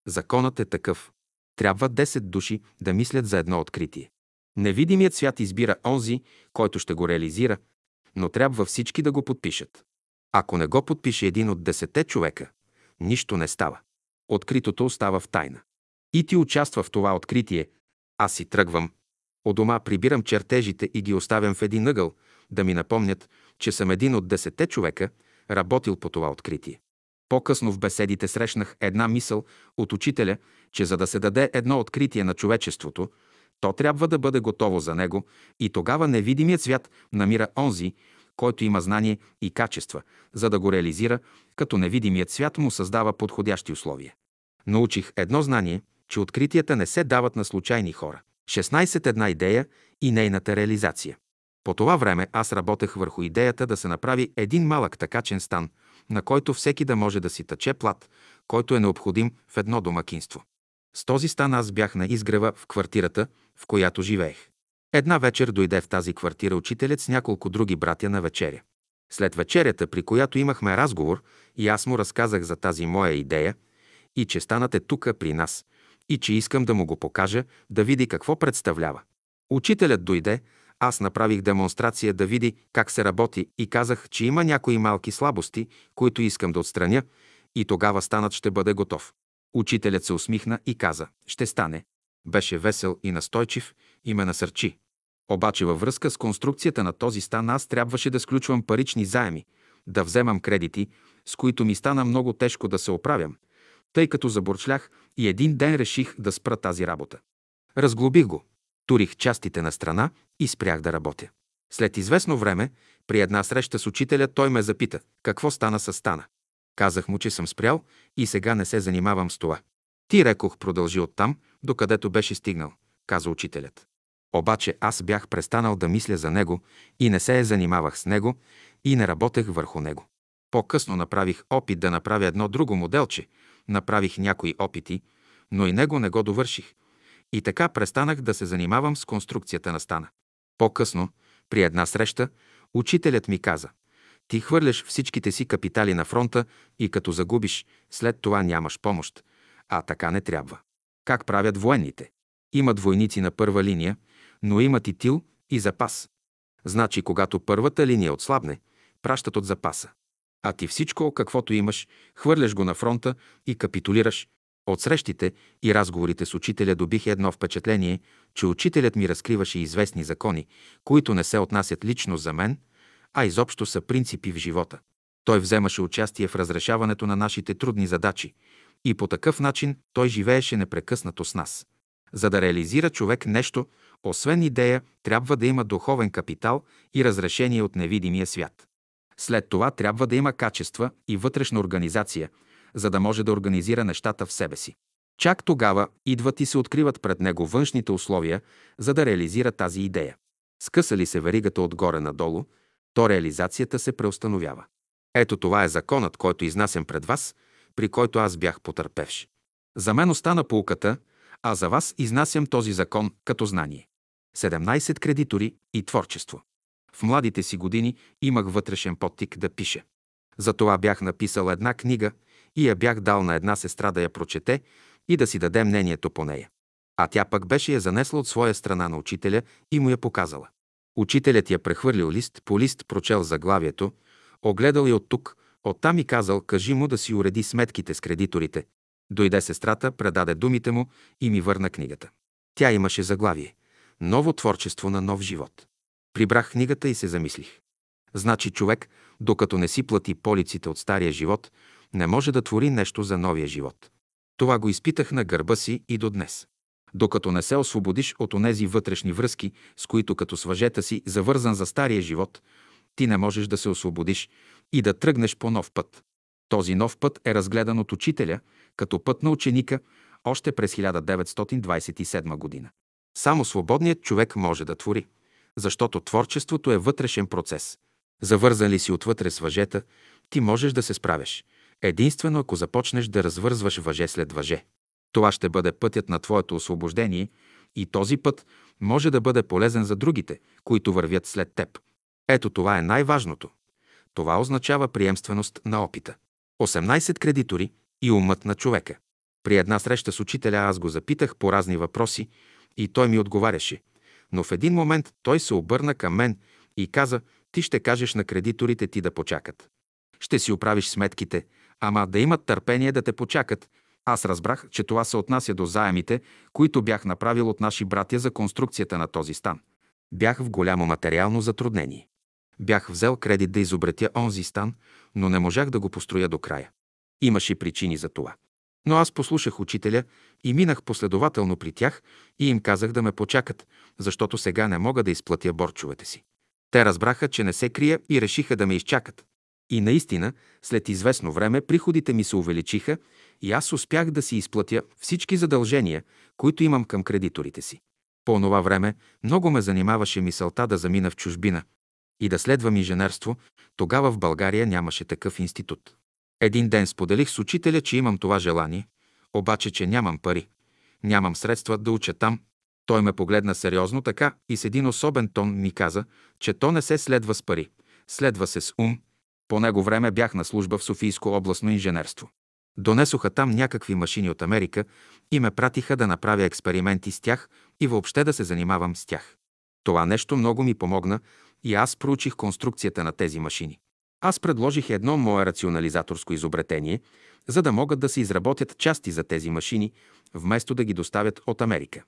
[SPEAKER 1] Законът е такъв. Трябва 10 души да мислят за едно откритие. Невидимият свят избира онзи, който ще го реализира, но трябва всички да го подпишат. Ако не го подпише един от десете човека, нищо не става. Откритото остава в тайна. И ти участва в това откритие. Аз си тръгвам. От дома прибирам чертежите и ги оставям в един ъгъл, да ми напомнят, че съм един от десете човека, работил по това откритие. По-късно в беседите срещнах една мисъл от учителя, че за да се даде едно откритие на човечеството, то трябва да бъде готово за него и тогава невидимият свят намира онзи, който има знание и качества, за да го реализира, като невидимият свят му създава подходящи условия. Научих едно знание, че откритията не се дават на случайни хора. 16 една идея и нейната реализация. По това време аз работех върху идеята да се направи един малък такачен стан, на който всеки да може да си тъче плат, който е необходим в едно домакинство. С този стан аз бях на изгрева в квартирата, в която живеех. Една вечер дойде в тази квартира учителят с няколко други братя на вечеря. След вечерята, при която имахме разговор, и аз му разказах за тази моя идея, и че станате тука при нас, и че искам да му го покажа, да види какво представлява. Учителят дойде, аз направих демонстрация да види как се работи и казах, че има някои малки слабости, които искам да отстраня, и тогава станът ще бъде готов. Учителят се усмихна и каза, ще стане. Беше весел и настойчив и ме насърчи. Обаче във връзка с конструкцията на този стан аз трябваше да сключвам парични заеми, да вземам кредити, с които ми стана много тежко да се оправям, тъй като заборчлях и един ден реших да спра тази работа. Разглобих го, турих частите на страна и спрях да работя. След известно време, при една среща с учителя, той ме запита, какво стана с стана. Казах му, че съм спрял и сега не се занимавам с това. Ти, рекох, продължи оттам, докъдето беше стигнал, каза учителят. Обаче аз бях престанал да мисля за него и не се занимавах с него и не работех върху него. По-късно направих опит да направя едно друго моделче, направих някои опити, но и него не го довърших. И така престанах да се занимавам с конструкцията на стана. По-късно, при една среща, учителят ми каза «Ти хвърляш всичките си капитали на фронта и като загубиш, след това нямаш помощ, а така не трябва. Как правят военните? Имат войници на първа линия, но имат и тил и запас. Значи, когато първата линия отслабне, пращат от запаса. А ти всичко, каквото имаш, хвърляш го на фронта и капитулираш. От срещите и разговорите с учителя добих едно впечатление, че учителят ми разкриваше известни закони, които не се отнасят лично за мен, а изобщо са принципи в живота. Той вземаше участие в разрешаването на нашите трудни задачи и по такъв начин той живееше непрекъснато с нас. За да реализира човек нещо, освен идея, трябва да има духовен капитал и разрешение от невидимия свят. След това трябва да има качества и вътрешна организация, за да може да организира нещата в себе си. Чак тогава идват и се откриват пред него външните условия, за да реализира тази идея. Скъса ли се веригата отгоре надолу, то реализацията се преустановява. Ето това е законът, който изнасям пред вас, при който аз бях потърпевш. За мен остана полуката, а за вас изнасям този закон като знание. 17 кредитори и творчество. В младите си години имах вътрешен подтик да пиша. Затова бях написал една книга и я бях дал на една сестра да я прочете и да си даде мнението по нея. А тя пък беше я занесла от своя страна на учителя и му я показала. Учителят я прехвърлил лист по лист, прочел заглавието, огледал я от тук, оттам и казал, кажи му да си уреди сметките с кредиторите. Дойде сестрата, предаде думите му и ми върна книгата. Тя имаше заглавие Ново творчество на нов живот. Прибрах книгата и се замислих. Значи човек, докато не си плати полиците от стария живот, не може да твори нещо за новия живот. Това го изпитах на гърба си и до днес. Докато не се освободиш от онези вътрешни връзки, с които като с въжета си завързан за стария живот, ти не можеш да се освободиш и да тръгнеш по нов път. Този нов път е разгледан от учителя като път на ученика още през 1927 година. Само свободният човек може да твори, защото творчеството е вътрешен процес. Завързан ли си отвътре с въжета, ти можеш да се справиш. Единствено ако започнеш да развързваш въже след въже. Това ще бъде пътят на твоето освобождение и този път може да бъде полезен за другите, които вървят след теб. Ето това е най-важното. Това означава приемственост на опита. 18 кредитори и умът на човека. При една среща с учителя аз го запитах по разни въпроси и той ми отговаряше. Но в един момент той се обърна към мен и каза, ти ще кажеш на кредиторите ти да почакат. Ще си оправиш сметките, ама да имат търпение да те почакат. Аз разбрах, че това се отнася до заемите, които бях направил от наши братя за конструкцията на този стан. Бях в голямо материално затруднение. Бях взел кредит да изобретя онзи стан, но не можах да го построя до края. Имаше причини за това. Но аз послушах учителя и минах последователно при тях и им казах да ме почакат, защото сега не мога да изплатя борчовете си. Те разбраха, че не се крия и решиха да ме изчакат. И наистина, след известно време приходите ми се увеличиха и аз успях да си изплатя всички задължения, които имам към кредиторите си. По това време много ме занимаваше мисълта да замина в чужбина и да следвам инженерство, тогава в България нямаше такъв институт. Един ден споделих с учителя, че имам това желание, обаче, че нямам пари. Нямам средства да уча там. Той ме погледна сериозно така и с един особен тон ми каза, че то не се следва с пари, следва се с ум. По него време бях на служба в Софийско областно инженерство. Донесоха там някакви машини от Америка и ме пратиха да направя експерименти с тях и въобще да се занимавам с тях. Това нещо много ми помогна и аз проучих конструкцията на тези машини. Аз предложих едно мое рационализаторско изобретение, за да могат да се изработят части за тези машини, вместо да ги доставят от Америка.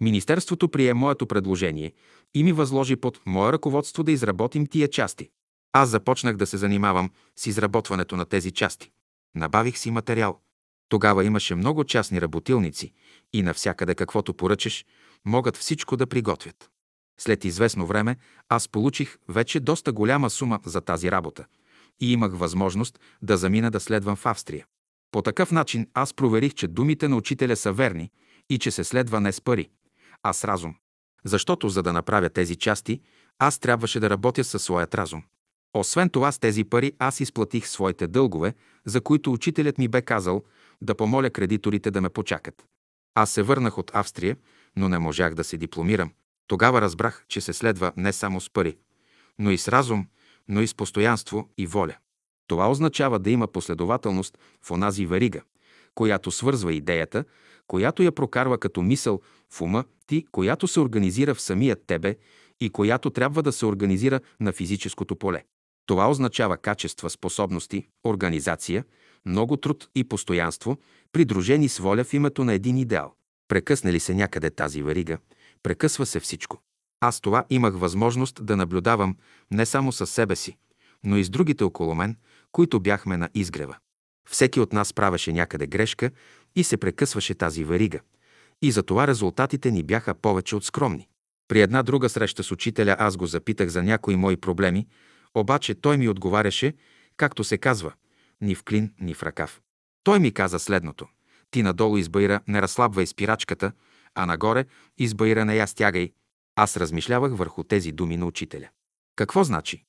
[SPEAKER 1] Министерството прие моето предложение и ми възложи под мое ръководство да изработим тия части. Аз започнах да се занимавам с изработването на тези части. Набавих си материал. Тогава имаше много частни работилници и навсякъде каквото поръчаш, могат всичко да приготвят. След известно време аз получих вече доста голяма сума за тази работа и имах възможност да замина да следвам в Австрия. По такъв начин аз проверих, че думите на учителя са верни и че се следва не с пари, а с разум. Защото за да направя тези части, аз трябваше да работя със своят разум. Освен това, с тези пари аз изплатих своите дългове, за които учителят ми бе казал да помоля кредиторите да ме почакат. Аз се върнах от Австрия, но не можах да се дипломирам. Тогава разбрах, че се следва не само с пари, но и с разум, но и с постоянство и воля. Това означава да има последователност в онази верига, която свързва идеята, която я прокарва като мисъл в ума ти, която се организира в самия тебе и която трябва да се организира на физическото поле. Това означава качества, способности, организация, много труд и постоянство, придружени с воля в името на един идеал. Прекъсне ли се някъде тази верига, прекъсва се всичко. Аз това имах възможност да наблюдавам не само със себе си, но и с другите около мен, които бяхме на изгрева. Всеки от нас правеше някъде грешка и се прекъсваше тази верига. И затова резултатите ни бяха повече от скромни. При една друга среща с учителя аз го запитах за някои мои проблеми, обаче той ми отговаряше, както се казва, ни в клин, ни в ръкав. Той ми каза следното. Ти надолу избайра, не разслабвай спирачката, а нагоре избайра, не я стягай. Аз размишлявах върху тези думи на учителя. Какво значи?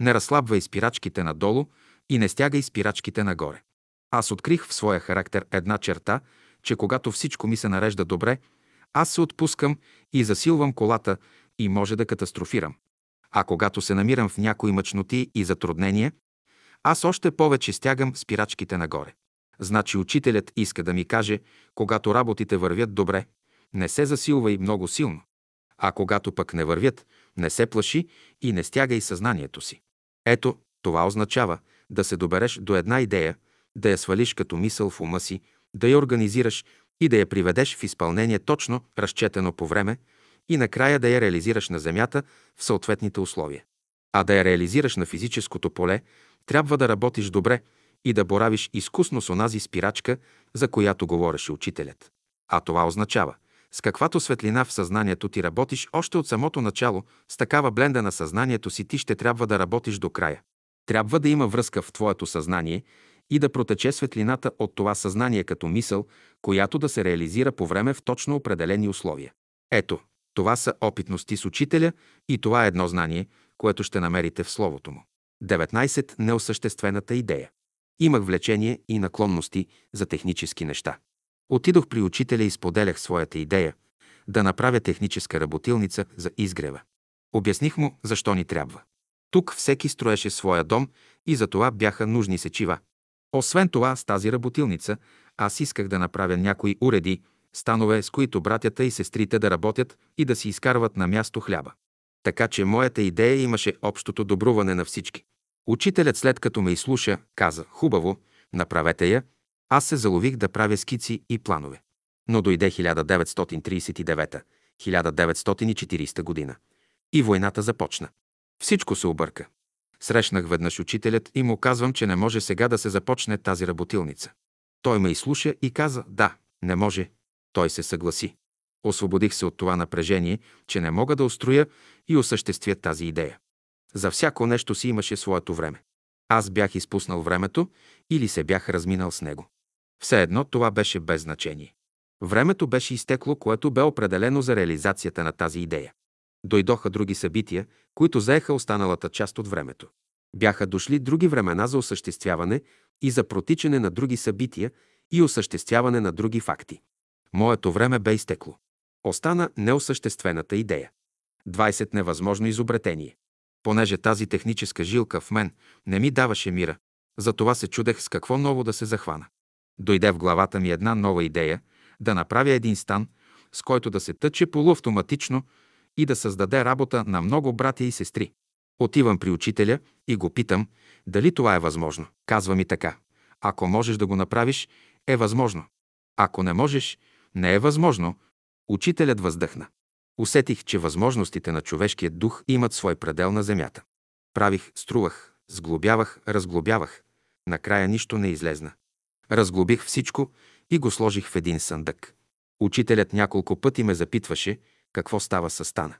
[SPEAKER 1] Не разслабвай спирачките надолу и не стягай спирачките нагоре. Аз открих в своя характер една черта, че когато всичко ми се нарежда добре, аз се отпускам и засилвам колата и може да катастрофирам. А когато се намирам в някои мъчноти и затруднения, аз още повече стягам спирачките нагоре. Значи учителят иска да ми каже, когато работите вървят добре, не се засилвай много силно. А когато пък не вървят, не се плаши и не стягай съзнанието си. Ето, това означава да се добереш до една идея, да я свалиш като мисъл в ума си, да я организираш и да я приведеш в изпълнение точно, разчетено по време, и накрая да я реализираш на Земята в съответните условия. А да я реализираш на физическото поле, трябва да работиш добре и да боравиш изкусно с онази спирачка, за която говореше учителят. А това означава, с каквато светлина в съзнанието ти работиш още от самото начало, с такава бленда на съзнанието си ти ще трябва да работиш до края. Трябва да има връзка в твоето съзнание и да протече светлината от това съзнание като мисъл, която да се реализира по време в точно определени условия. Ето, това са опитности с учителя и това е едно знание, което ще намерите в Словото му. 19. Неосъществената идея. Имах влечение и наклонности за технически неща. Отидох при учителя и споделях своята идея да направя техническа работилница за изгрева. Обясних му защо ни трябва. Тук всеки строеше своя дом и за това бяха нужни сечива. Освен това, с тази работилница аз исках да направя някои уреди, станове, с които братята и сестрите да работят и да си изкарват на място хляба. Така че моята идея имаше общото добруване на всички. Учителят след като ме изслуша, каза, хубаво, направете я, аз се залових да правя скици и планове. Но дойде 1939-1940 година и войната започна. Всичко се обърка. Срещнах веднъж учителят и му казвам, че не може сега да се започне тази работилница. Той ме изслуша и каза, да, не може. Той се съгласи. Освободих се от това напрежение, че не мога да устроя и осъществя тази идея. За всяко нещо си имаше своето време. Аз бях изпуснал времето или се бях разминал с него. Все едно това беше без значение. Времето беше изтекло, което бе определено за реализацията на тази идея. Дойдоха други събития, които заеха останалата част от времето. Бяха дошли други времена за осъществяване и за протичане на други събития и осъществяване на други факти. Моето време бе изтекло. Остана неосъществената идея. 20 невъзможно изобретение. Понеже тази техническа жилка в мен не ми даваше мира, затова се чудех с какво ново да се захвана. Дойде в главата ми една нова идея да направя един стан, с който да се тъче полуавтоматично и да създаде работа на много братя и сестри. Отивам при учителя и го питам дали това е възможно. Казва ми така. Ако можеш да го направиш, е възможно. Ако не можеш, не е възможно. Учителят въздъхна. Усетих, че възможностите на човешкия дух имат свой предел на земята. Правих, струвах, сглобявах, разглобявах. Накрая нищо не излезна. Разглобих всичко и го сложих в един съндък. Учителят няколко пъти ме запитваше какво става с стана.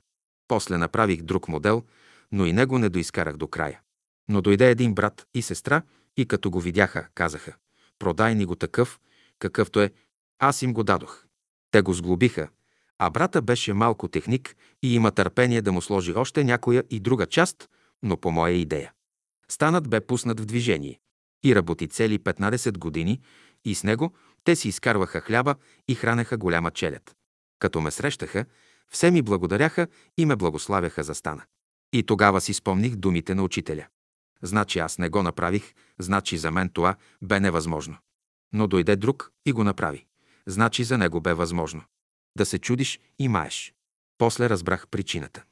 [SPEAKER 1] После направих друг модел, но и него не доизкарах до края. Но дойде един брат и сестра и като го видяха, казаха, продай ни го такъв, какъвто е, аз им го дадох. Те го сглобиха, а брата беше малко техник и има търпение да му сложи още някоя и друга част, но по моя идея. Станът бе пуснат в движение и работи цели 15 години и с него те си изкарваха хляба и хранеха голяма челят. Като ме срещаха, все ми благодаряха и ме благославяха за стана. И тогава си спомних думите на учителя. Значи аз не го направих, значи за мен това бе невъзможно. Но дойде друг и го направи. Значи за него бе възможно. Да се чудиш и маеш. После разбрах причината.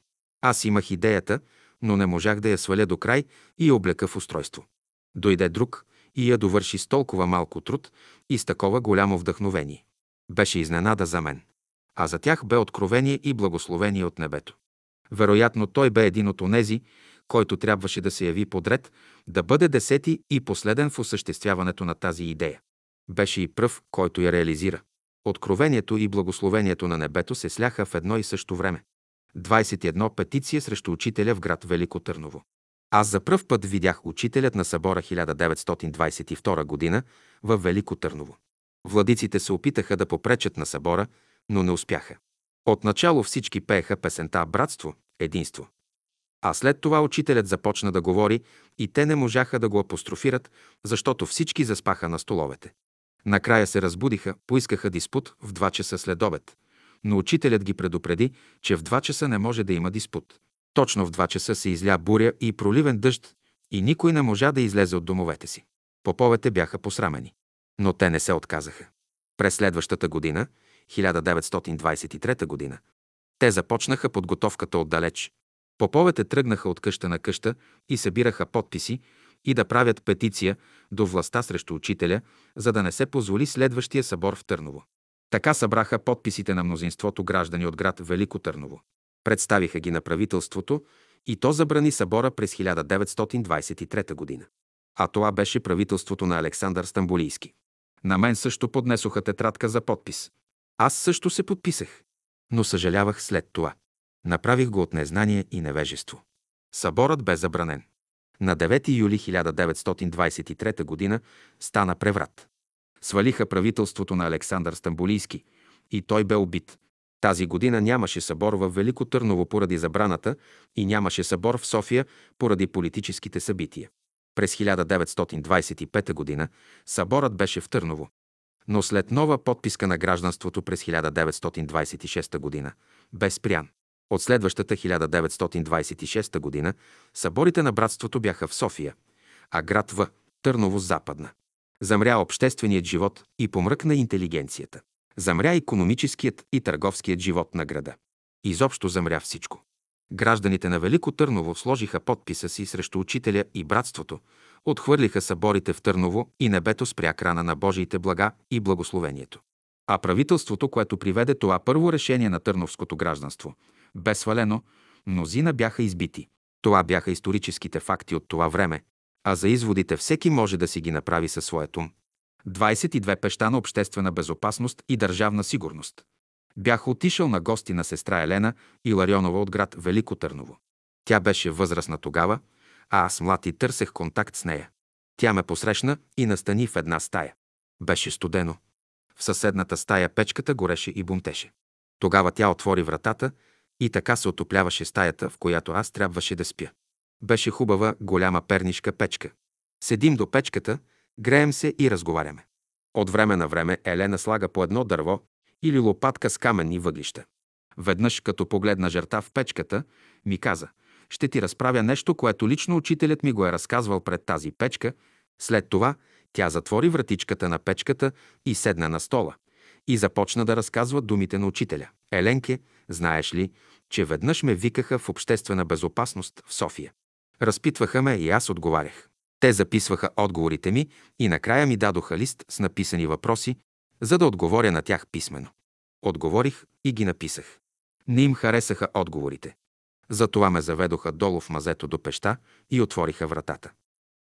[SPEAKER 1] Аз имах идеята, но не можах да я сваля до край и я облека в устройство. Дойде друг и я довърши с толкова малко труд и с такова голямо вдъхновение. Беше изненада за мен. А за тях бе откровение и благословение от небето. Вероятно той бе един от онези, който трябваше да се яви подред, да бъде десети и последен в осъществяването на тази идея. Беше и пръв, който я реализира. Откровението и благословението на небето се сляха в едно и също време. 21 петиция срещу учителя в град Велико Търново. Аз за пръв път видях учителят на събора 1922 година в Велико Търново. Владиците се опитаха да попречат на събора, но не успяха. Отначало всички пееха песента «Братство, единство». А след това учителят започна да говори и те не можаха да го апострофират, защото всички заспаха на столовете. Накрая се разбудиха, поискаха диспут в 2 часа след обед, но учителят ги предупреди, че в 2 часа не може да има диспут. Точно в 2 часа се изля буря и проливен дъжд и никой не можа да излезе от домовете си. Поповете бяха посрамени. Но те не се отказаха. През следващата година, 1923 година, те започнаха подготовката отдалеч. Поповете тръгнаха от къща на къща и събираха подписи и да правят петиция до властта срещу учителя, за да не се позволи следващия събор в Търново. Така събраха подписите на мнозинството граждани от град Велико Търново. Представиха ги на правителството и то забрани събора през 1923 година. А това беше правителството на Александър Стамбулийски. На мен също поднесоха тетрадка за подпис. Аз също се подписах, но съжалявах след това. Направих го от незнание и невежество. Съборът бе забранен. На 9 юли 1923 г. стана преврат. Свалиха правителството на Александър Стамбулийски и той бе убит. Тази година нямаше събор в Велико Търново поради забраната и нямаше събор в София поради политическите събития. През 1925 г. съборът беше в Търново. Но след нова подписка на гражданството през 1926 г. бе спрян. От следващата 1926 година съборите на братството бяха в София, а град В. Търново западна. Замря общественият живот и помръкна интелигенцията. Замря економическият и търговският живот на града. Изобщо замря всичко. Гражданите на Велико Търново сложиха подписа си срещу учителя и братството, отхвърлиха съборите в Търново и небето спря крана на Божиите блага и благословението. А правителството, което приведе това първо решение на търновското гражданство, бе свалено, мнозина бяха избити. Това бяха историческите факти от това време, а за изводите всеки може да си ги направи със своят ум. 22 пеща на обществена безопасност и държавна сигурност. Бях отишъл на гости на сестра Елена Иларионова от град Велико Търново. Тя беше възрастна тогава, а аз млад и търсех контакт с нея. Тя ме посрещна и настани в една стая. Беше студено. В съседната стая печката гореше и бунтеше. Тогава тя отвори вратата и така се отопляваше стаята, в която аз трябваше да спя. Беше хубава, голяма пернишка печка. Седим до печката, греем се и разговаряме. От време на време Елена слага по едно дърво или лопатка с каменни въглища. Веднъж, като погледна жерта в печката, ми каза «Ще ти разправя нещо, което лично учителят ми го е разказвал пред тази печка». След това тя затвори вратичката на печката и седна на стола и започна да разказва думите на учителя. Еленке, знаеш ли, че веднъж ме викаха в обществена безопасност в София. Разпитваха ме и аз отговарях. Те записваха отговорите ми и накрая ми дадоха лист с написани въпроси, за да отговоря на тях писменно. Отговорих и ги написах. Не им харесаха отговорите. Затова ме заведоха долу в мазето до пеща и отвориха вратата.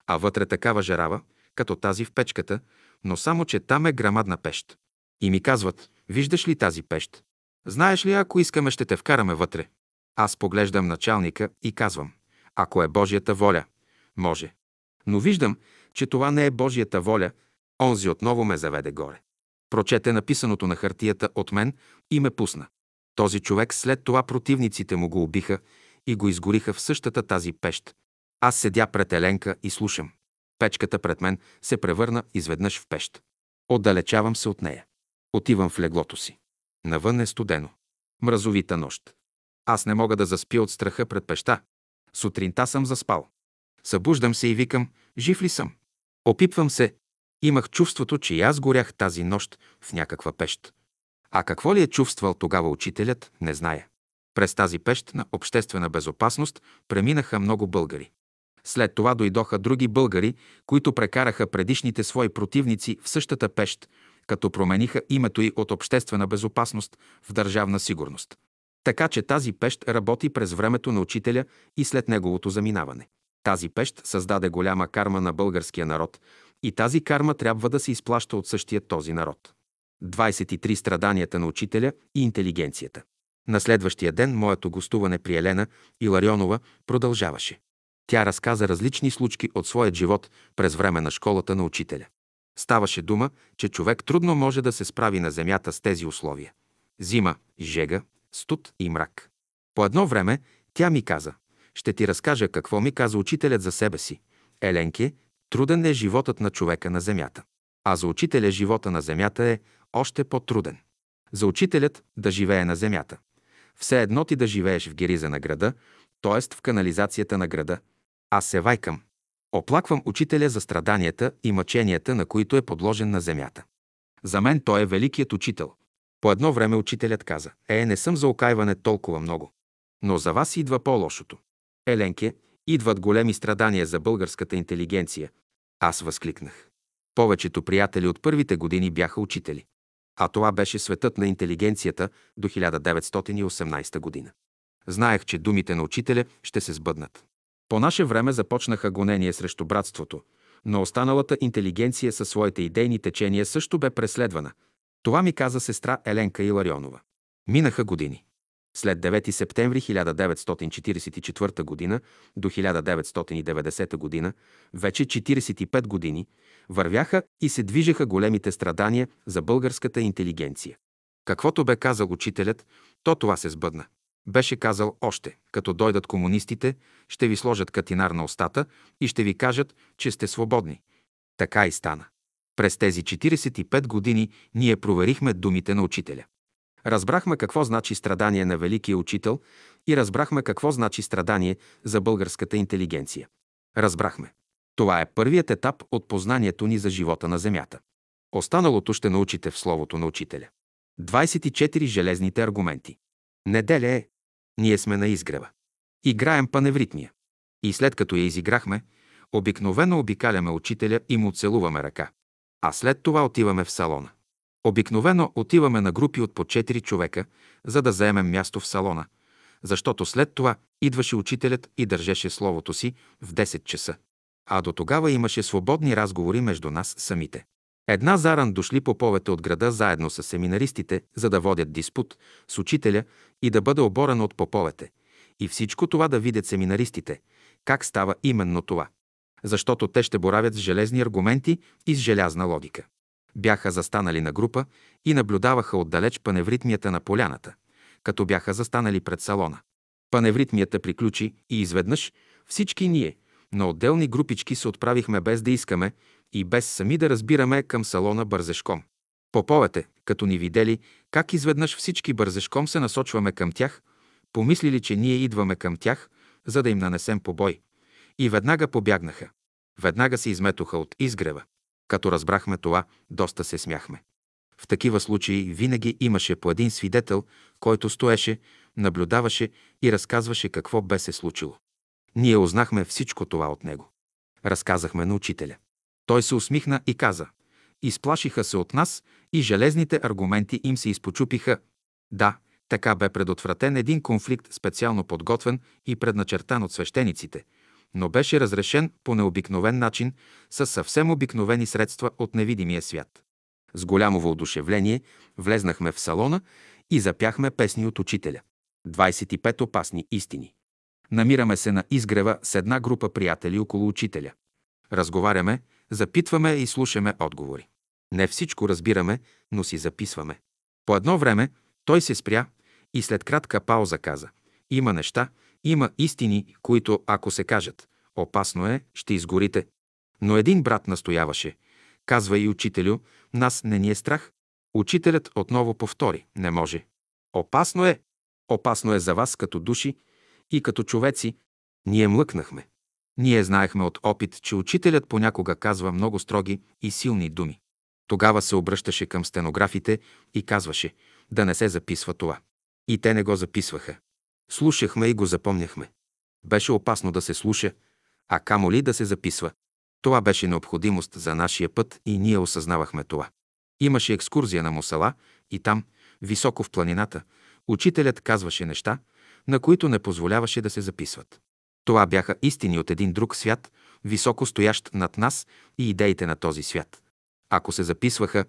[SPEAKER 1] А вътре такава жарава, като тази в печката, но само, че там е грамадна пещ. И ми казват, виждаш ли тази пещ? Знаеш ли, ако искаме, ще те вкараме вътре. Аз поглеждам началника и казвам, ако е Божията воля, може. Но виждам, че това не е Божията воля, онзи отново ме заведе горе. Прочете написаното на хартията от мен и ме пусна. Този човек след това противниците му го убиха и го изгориха в същата тази пещ. Аз седя пред Еленка и слушам. Печката пред мен се превърна изведнъж в пещ. Отдалечавам се от нея. Отивам в леглото си. Навън е студено. Мразовита нощ. Аз не мога да заспя от страха пред пеща. Сутринта съм заспал. Събуждам се и викам, жив ли съм? Опипвам се. Имах чувството, че и аз горях тази нощ в някаква пещ. А какво ли е чувствал тогава учителят, не зная. През тази пещ на обществена безопасност преминаха много българи. След това дойдоха други българи, които прекараха предишните свои противници в същата пещ, като промениха името й от обществена безопасност в държавна сигурност. Така че тази пещ работи през времето на учителя и след неговото заминаване. Тази пещ създаде голяма карма на българския народ и тази карма трябва да се изплаща от същия този народ. 23 страданията на учителя и интелигенцията. На следващия ден моето гостуване при Елена Иларионова продължаваше. Тя разказа различни случки от своят живот през време на школата на учителя. Ставаше дума, че човек трудно може да се справи на земята с тези условия. Зима, жега, студ и мрак. По едно време тя ми каза, ще ти разкажа какво ми каза учителят за себе си. Еленке, труден е животът на човека на земята. А за учителя живота на земята е още по-труден. За учителят да живее на земята. Все едно ти да живееш в гериза на града, т.е. в канализацията на града. Аз се вайкам. Оплаквам учителя за страданията и мъченията, на които е подложен на земята. За мен той е великият учител. По едно време учителят каза, е, не съм за окайване толкова много. Но за вас идва по-лошото. Еленке, идват големи страдания за българската интелигенция. Аз възкликнах. Повечето приятели от първите години бяха учители. А това беше светът на интелигенцията до 1918 година. Знаех, че думите на учителя ще се сбъднат. По наше време започнаха гонения срещу братството, но останалата интелигенция със своите идейни течения също бе преследвана. Това ми каза сестра Еленка Иларионова. Минаха години. След 9 септември 1944 г. до 1990 г., вече 45 години, вървяха и се движеха големите страдания за българската интелигенция. Каквото бе казал учителят, то това се сбъдна. Беше казал още, като дойдат комунистите, ще ви сложат катинар на устата и ще ви кажат, че сте свободни. Така и стана. През тези 45 години ние проверихме думите на учителя. Разбрахме какво значи страдание на великия учител и разбрахме какво значи страдание за българската интелигенция. Разбрахме. Това е първият етап от познанието ни за живота на Земята. Останалото ще научите в Словото на Учителя. 24 железните аргументи. Неделя е. Ние сме на изгрева. Играем паневритмия. И след като я изиграхме, обикновено обикаляме учителя и му целуваме ръка. А след това отиваме в салона. Обикновено отиваме на групи от по 4 човека, за да заемем място в салона, защото след това идваше учителят и държеше словото си в 10 часа. А до тогава имаше свободни разговори между нас самите. Една заран дошли поповете от града заедно с семинаристите, за да водят диспут с учителя и да бъде оборен от поповете. И всичко това да видят семинаристите. Как става именно това? Защото те ще боравят с железни аргументи и с желязна логика. Бяха застанали на група и наблюдаваха отдалеч паневритмията на поляната, като бяха застанали пред салона. Паневритмията приключи и изведнъж всички ние, на отделни групички се отправихме без да искаме и без сами да разбираме към салона бързешком. Поповете, като ни видели как изведнъж всички бързешком се насочваме към тях, помислили, че ние идваме към тях, за да им нанесем побой. И веднага побягнаха. Веднага се изметоха от изгрева. Като разбрахме това, доста се смяхме. В такива случаи винаги имаше по един свидетел, който стоеше, наблюдаваше и разказваше какво бе се случило. Ние узнахме всичко това от него. Разказахме на учителя. Той се усмихна и каза Изплашиха се от нас и железните аргументи им се изпочупиха. Да, така бе предотвратен един конфликт, специално подготвен и предначертан от свещениците, но беше разрешен по необикновен начин с съвсем обикновени средства от невидимия свят. С голямо въодушевление влезнахме в салона и запяхме песни от учителя. 25 опасни истини. Намираме се на изгрева с една група приятели около учителя. Разговаряме, запитваме и слушаме отговори. Не всичко разбираме, но си записваме. По едно време той се спря и след кратка пауза каза «Има неща, има истини, които, ако се кажат, опасно е, ще изгорите». Но един брат настояваше. Казва и учителю, нас не ни е страх. Учителят отново повтори, не може. Опасно е. Опасно е за вас като души и като човеци. Ние млъкнахме. Ние знаехме от опит, че учителят понякога казва много строги и силни думи. Тогава се обръщаше към стенографите и казваше да не се записва това. И те не го записваха. Слушахме и го запомняхме. Беше опасно да се слуша, а камо ли да се записва. Това беше необходимост за нашия път и ние осъзнавахме това. Имаше екскурзия на Мусала и там, високо в планината, учителят казваше неща, на които не позволяваше да се записват. Това бяха истини от един друг свят, високо стоящ над нас и идеите на този свят. Ако се записваха,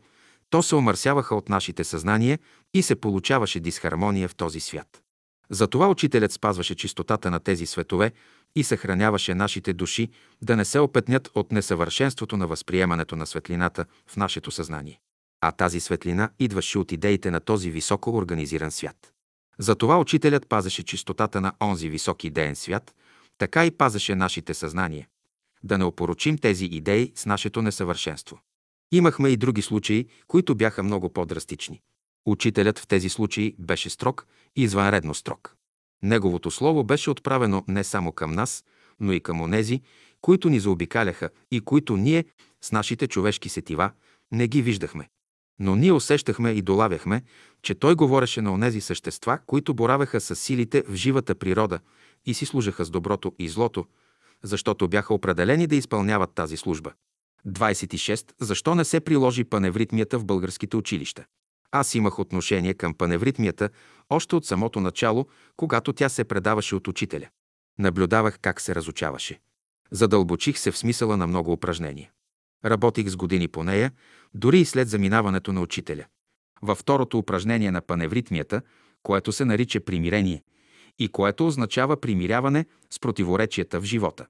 [SPEAKER 1] то се омърсяваха от нашите съзнания и се получаваше дисхармония в този свят. Затова учителят спазваше чистотата на тези светове и съхраняваше нашите души да не се опетнят от несъвършенството на възприемането на светлината в нашето съзнание. А тази светлина идваше от идеите на този високо организиран свят. Затова учителят пазеше чистотата на онзи висок идеен свят, така и пазеше нашите съзнания. Да не опорочим тези идеи с нашето несъвършенство. Имахме и други случаи, които бяха много по-драстични. Учителят в тези случаи беше строг и извънредно строг. Неговото слово беше отправено не само към нас, но и към онези, които ни заобикаляха и които ние, с нашите човешки сетива, не ги виждахме. Но ние усещахме и долавяхме, че той говореше на онези същества, които боравеха с силите в живата природа и си служаха с доброто и злото, защото бяха определени да изпълняват тази служба. 26. Защо не се приложи паневритмията в българските училища? Аз имах отношение към паневритмията още от самото начало, когато тя се предаваше от учителя. Наблюдавах как се разучаваше. Задълбочих се в смисъла на много упражнения. Работих с години по нея, дори и след заминаването на учителя. Във второто упражнение на паневритмията, което се нарича примирение, и което означава примиряване с противоречията в живота.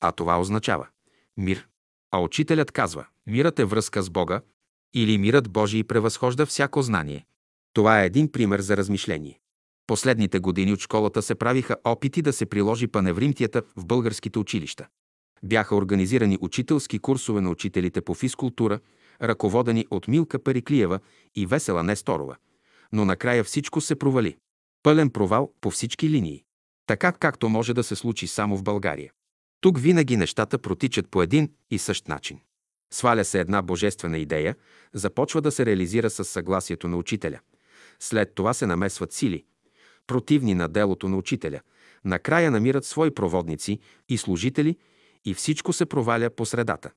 [SPEAKER 1] А това означава мир. А учителят казва, мирът е връзка с Бога или мирът Божий превъзхожда всяко знание. Това е един пример за размишление. Последните години от школата се правиха опити да се приложи паневримтията в българските училища. Бяха организирани учителски курсове на учителите по физкултура, ръководени от Милка Периклиева и Весела Несторова. Но накрая всичко се провали. Пълен провал по всички линии. Така както може да се случи само в България. Тук винаги нещата протичат по един и същ начин. Сваля се една божествена идея, започва да се реализира с съгласието на учителя. След това се намесват сили, противни на делото на учителя. Накрая намират свои проводници и служители и всичко се проваля по средата.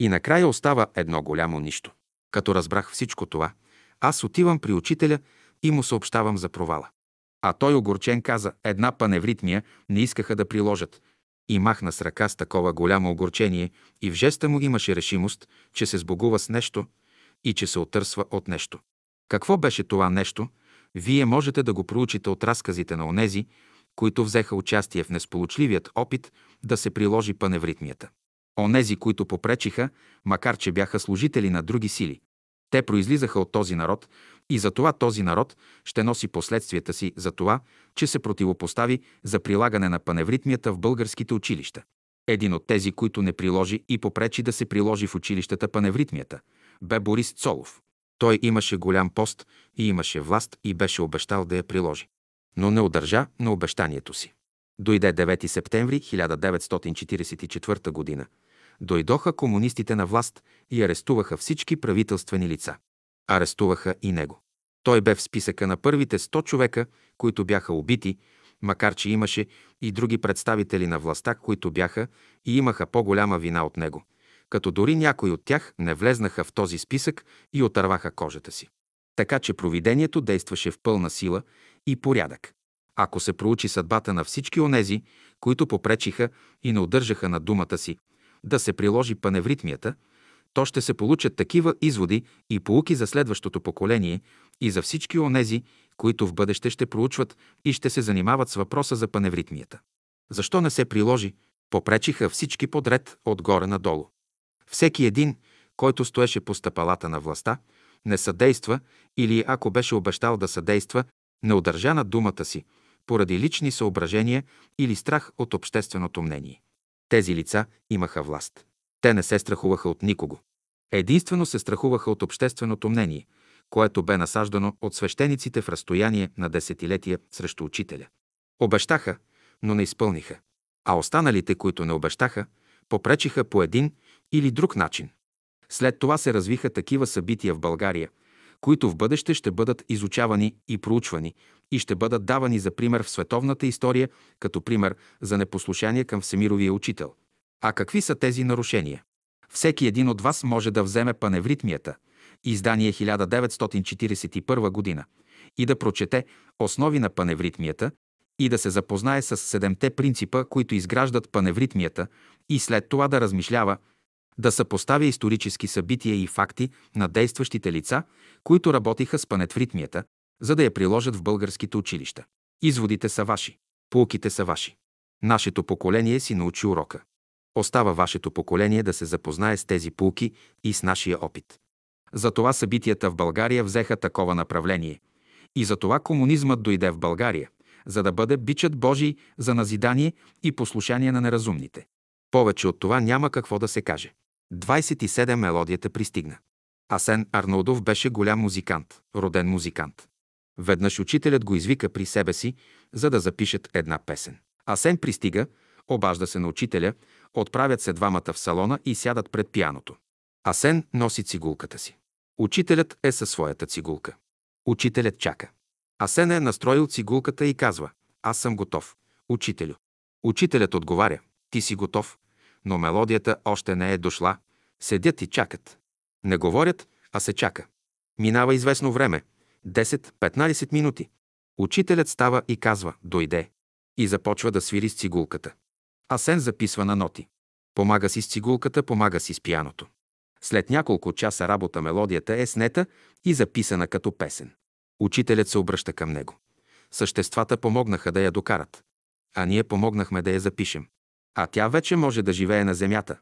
[SPEAKER 1] И накрая остава едно голямо нищо. Като разбрах всичко това, аз отивам при учителя и му съобщавам за провала. А той огорчен каза, една паневритмия не искаха да приложат. И махна с ръка с такова голямо огорчение и в жеста му имаше решимост, че се сбогува с нещо и че се отърсва от нещо. Какво беше това нещо? Вие можете да го проучите от разказите на онези, които взеха участие в несполучливият опит да се приложи паневритмията. Онези, които попречиха, макар че бяха служители на други сили. Те произлизаха от този народ и за това този народ ще носи последствията си за това, че се противопостави за прилагане на паневритмията в българските училища. Един от тези, които не приложи и попречи да се приложи в училищата паневритмията, бе Борис Цолов. Той имаше голям пост и имаше власт и беше обещал да я приложи. Но не удържа на обещанието си. Дойде 9 септември 1944 г. Дойдоха комунистите на власт и арестуваха всички правителствени лица. Арестуваха и него. Той бе в списъка на първите 100 човека, които бяха убити, макар че имаше и други представители на властта, които бяха и имаха по-голяма вина от него, като дори някои от тях не влезнаха в този списък и отърваха кожата си. Така че провидението действаше в пълна сила и порядък. Ако се проучи съдбата на всички онези, които попречиха и не удържаха на думата си, да се приложи паневритмията, то ще се получат такива изводи и полуки за следващото поколение и за всички онези, които в бъдеще ще проучват и ще се занимават с въпроса за паневритмията. Защо не се приложи? Попречиха всички подред, отгоре надолу. Всеки един, който стоеше по стъпалата на властта, не съдейства или ако беше обещал да съдейства, не удържа на думата си, поради лични съображения или страх от общественото мнение. Тези лица имаха власт. Те не се страхуваха от никого. Единствено се страхуваха от общественото мнение, което бе насаждано от свещениците в разстояние на десетилетия срещу учителя. Обещаха, но не изпълниха. А останалите, които не обещаха, попречиха по един или друг начин. След това се развиха такива събития в България, които в бъдеще ще бъдат изучавани и проучвани и ще бъдат давани за пример в световната история, като пример за непослушание към Всемировия учител. А какви са тези нарушения? Всеки един от вас може да вземе паневритмията, издание 1941 година, и да прочете основи на паневритмията и да се запознае с седемте принципа, които изграждат паневритмията и след това да размишлява да съпоставя исторически събития и факти на действащите лица, които работиха с панетвритмията, за да я приложат в българските училища. Изводите са ваши, полуките са ваши. Нашето поколение си научи урока. Остава вашето поколение да се запознае с тези пулки и с нашия опит. Затова събитията в България взеха такова направление. И затова комунизмът дойде в България, за да бъде бичът Божий за назидание и послушание на неразумните. Повече от това няма какво да се каже. 27 мелодията пристигна. Асен Арнолдов беше голям музикант, роден музикант. Веднъж учителят го извика при себе си, за да запишат една песен. Асен пристига, обажда се на учителя, отправят се двамата в салона и сядат пред пияното. Асен носи цигулката си. Учителят е със своята цигулка. Учителят чака. Асен е настроил цигулката и казва «Аз съм готов, учителю». Учителят отговаря «Ти си готов, но мелодията още не е дошла. Седят и чакат. Не говорят, а се чака. Минава известно време 10-15 минути. Учителят става и казва «Дойде» и започва да свири с цигулката. Асен записва на ноти. Помага си с цигулката, помага си с пияното. След няколко часа работа мелодията е снета и записана като песен. Учителят се обръща към него. Съществата помогнаха да я докарат. А ние помогнахме да я запишем. А тя вече може да живее на земята.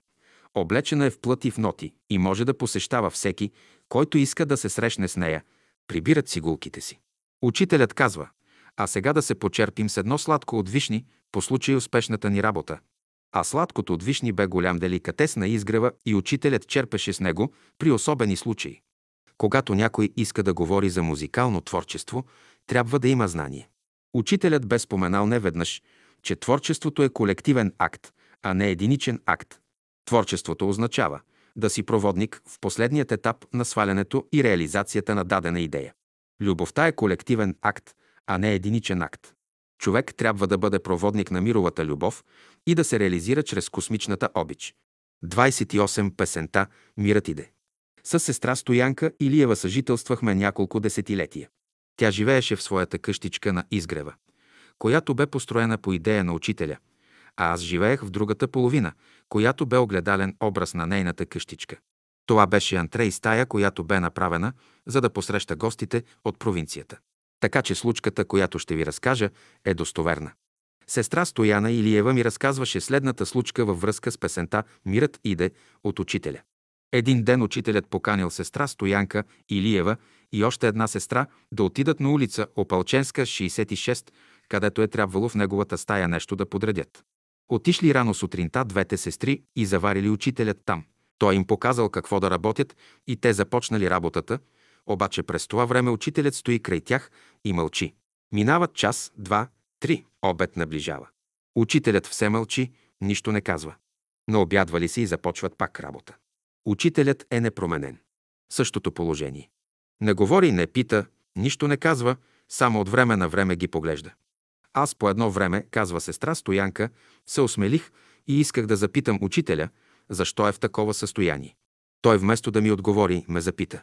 [SPEAKER 1] Облечена е в плът и в ноти и може да посещава всеки, който иска да се срещне с нея. Прибират цигулките си. Учителят казва, а сега да се почерпим с едно сладко от вишни по случай успешната ни работа. А сладкото от вишни бе голям деликатес на изгрева и учителят черпеше с него при особени случаи. Когато някой иска да говори за музикално творчество, трябва да има знание. Учителят бе споменал неведнъж, че творчеството е колективен акт, а не единичен акт. Творчеството означава да си проводник в последният етап на свалянето и реализацията на дадена идея. Любовта е колективен акт, а не единичен акт. Човек трябва да бъде проводник на мировата любов и да се реализира чрез космичната обич. 28 песента «Мирът иде». С сестра Стоянка Илиева съжителствахме няколко десетилетия. Тя живееше в своята къщичка на изгрева, която бе построена по идея на учителя, а аз живеех в другата половина, която бе огледален образ на нейната къщичка. Това беше антрей стая, която бе направена, за да посреща гостите от провинцията. Така че случката, която ще ви разкажа, е достоверна. Сестра Стояна Илиева ми разказваше следната случка във връзка с песента «Мирът иде» от учителя. Един ден учителят поканил сестра Стоянка Илиева и още една сестра да отидат на улица Опалченска, 66, където е трябвало в неговата стая нещо да подредят. Отишли рано сутринта двете сестри и заварили учителят там. Той им показал какво да работят и те започнали работата, обаче през това време учителят стои край тях и мълчи. Минават час, два, три, обед наближава. Учителят все мълчи, нищо не казва. Но обядвали се и започват пак работа. Учителят е непроменен. Същото положение. Не говори, не пита, нищо не казва, само от време на време ги поглежда. Аз по едно време, казва сестра Стоянка, се осмелих и исках да запитам учителя, защо е в такова състояние. Той вместо да ми отговори, ме запита.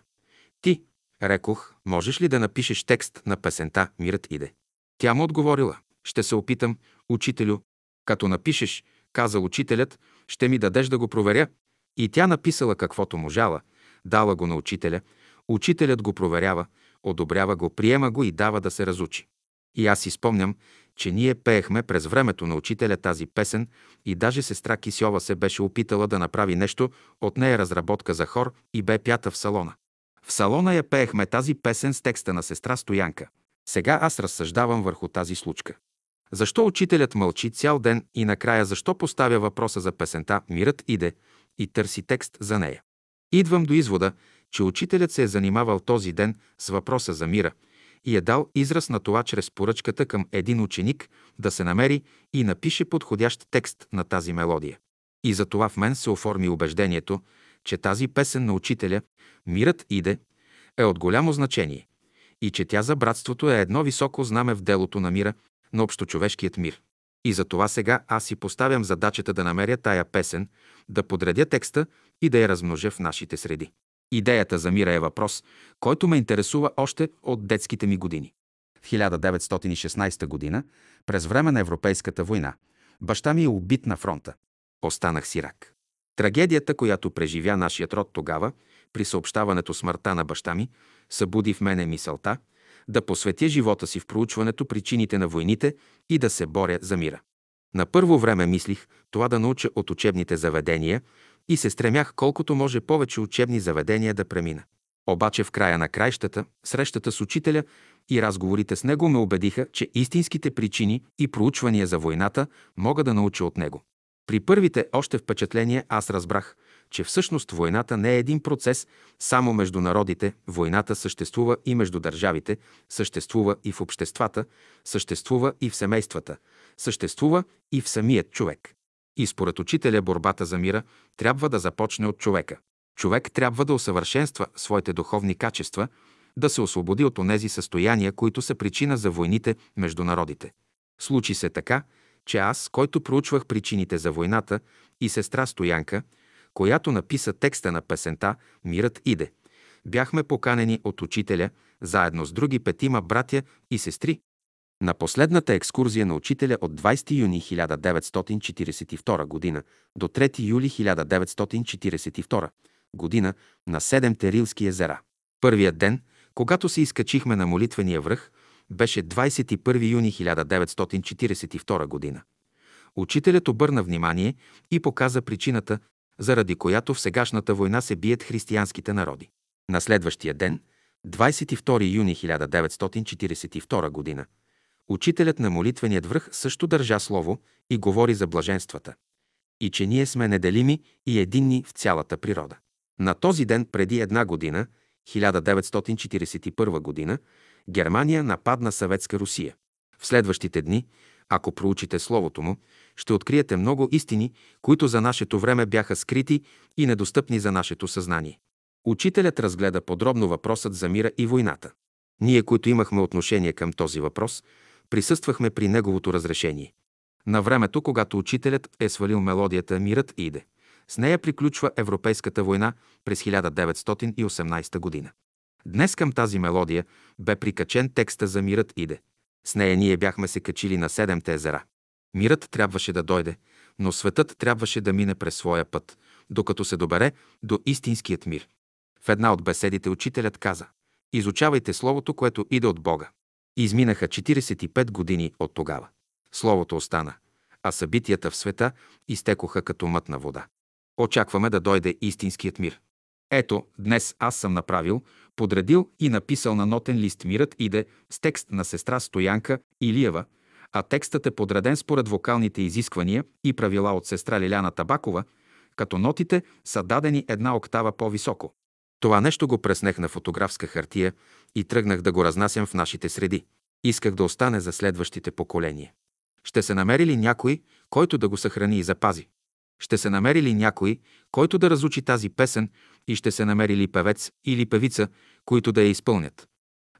[SPEAKER 1] Ти, рекох, можеш ли да напишеш текст на песента «Мирът иде»? Тя му отговорила. Ще се опитам, учителю. Като напишеш, каза учителят, ще ми дадеш да го проверя. И тя написала каквото можала, дала го на учителя. Учителят го проверява, одобрява го, приема го и дава да се разучи. И аз си спомням, че ние пеехме през времето на учителя тази песен и даже сестра Кисьова се беше опитала да направи нещо от нея разработка за хор и бе пята в салона. В салона я пеехме тази песен с текста на сестра Стоянка. Сега аз разсъждавам върху тази случка. Защо учителят мълчи цял ден и накрая защо поставя въпроса за песента «Мирът иде» и търси текст за нея? Идвам до извода, че учителят се е занимавал този ден с въпроса за мира и е дал израз на това чрез поръчката към един ученик да се намери и напише подходящ текст на тази мелодия. И за това в мен се оформи убеждението, че тази песен на учителя «Мирът иде» е от голямо значение и че тя за братството е едно високо знаме в делото на мира, на общочовешкият мир. И за това сега аз си поставям задачата да намеря тая песен, да подредя текста и да я размножа в нашите среди. Идеята за мира е въпрос, който ме интересува още от детските ми години. В 1916 година, през време на Европейската война, баща ми е убит на фронта. Останах сирак. Трагедията, която преживя нашият род тогава, при съобщаването смъртта на баща ми, събуди в мене мисълта да посветя живота си в проучването причините на войните и да се боря за мира. На първо време мислих това да науча от учебните заведения и се стремях колкото може повече учебни заведения да премина. Обаче в края на краищата, срещата с учителя и разговорите с него ме убедиха, че истинските причини и проучвания за войната мога да науча от него. При първите още впечатления аз разбрах, че всъщност войната не е един процес само между народите, войната съществува и между държавите, съществува и в обществата, съществува и в семействата, съществува и в самият човек. И според учителя борбата за мира трябва да започне от човека. Човек трябва да усъвършенства своите духовни качества, да се освободи от онези състояния, които са причина за войните между народите. Случи се така, че аз, който проучвах причините за войната, и сестра Стоянка, която написа текста на песента «Мирът иде», бяхме поканени от учителя, заедно с други петима братя и сестри, на последната екскурзия на учителя от 20 юни 1942 г. до 3 юли 1942 г. на Седемте Рилски езера. Първият ден, когато се изкачихме на молитвения връх, беше 21 юни 1942 г. Учителят обърна внимание и показа причината, заради която в сегашната война се бият християнските народи. На следващия ден, 22 юни 1942 г., учителят на молитвеният връх също държа слово и говори за блаженствата. И че ние сме неделими и единни в цялата природа. На този ден преди една година, 1941 година, Германия нападна Съветска Русия. В следващите дни Ако проучите Словото му, ще откриете много истини, които за нашето време бяха скрити и недостъпни за нашето съзнание. Учителят разгледа подробно въпросът за мира и войната. Ние, които имахме отношение към този въпрос, присъствахме при неговото разрешение. На времето, когато учителят е свалил мелодията «Мирът иде», с нея приключва Европейската война през 1918 година. Днес към тази мелодия бе прикачен текста за «Мирът иде». С нея ние бяхме се качили на седемте езера. Мирът трябваше да дойде, но светът трябваше да мине през своя път, докато се добере до истинският мир. В една от беседите учителят каза Изучавайте Словото, което иде от Бога. Изминаха 45 години от тогава. Словото остана, а събитията в света изтекоха като мътна вода. Очакваме да дойде истинският мир. Ето, днес аз съм направил, подредил и написал на нотен лист Мирът иде с текст на сестра Стоянка Илиева, а текстът е подреден според вокалните изисквания и правила от сестра Лиляна Табакова, като нотите са дадени една октава по-високо. Това нещо го преснех на фотографска хартия и тръгнах да го разнасям в нашите среди. Исках да остане за следващите поколения. Ще се намери ли някой, който да го съхрани и запази? Ще се намери ли някой, който да разучи тази песен и ще се намери ли певец или певица, които да я изпълнят?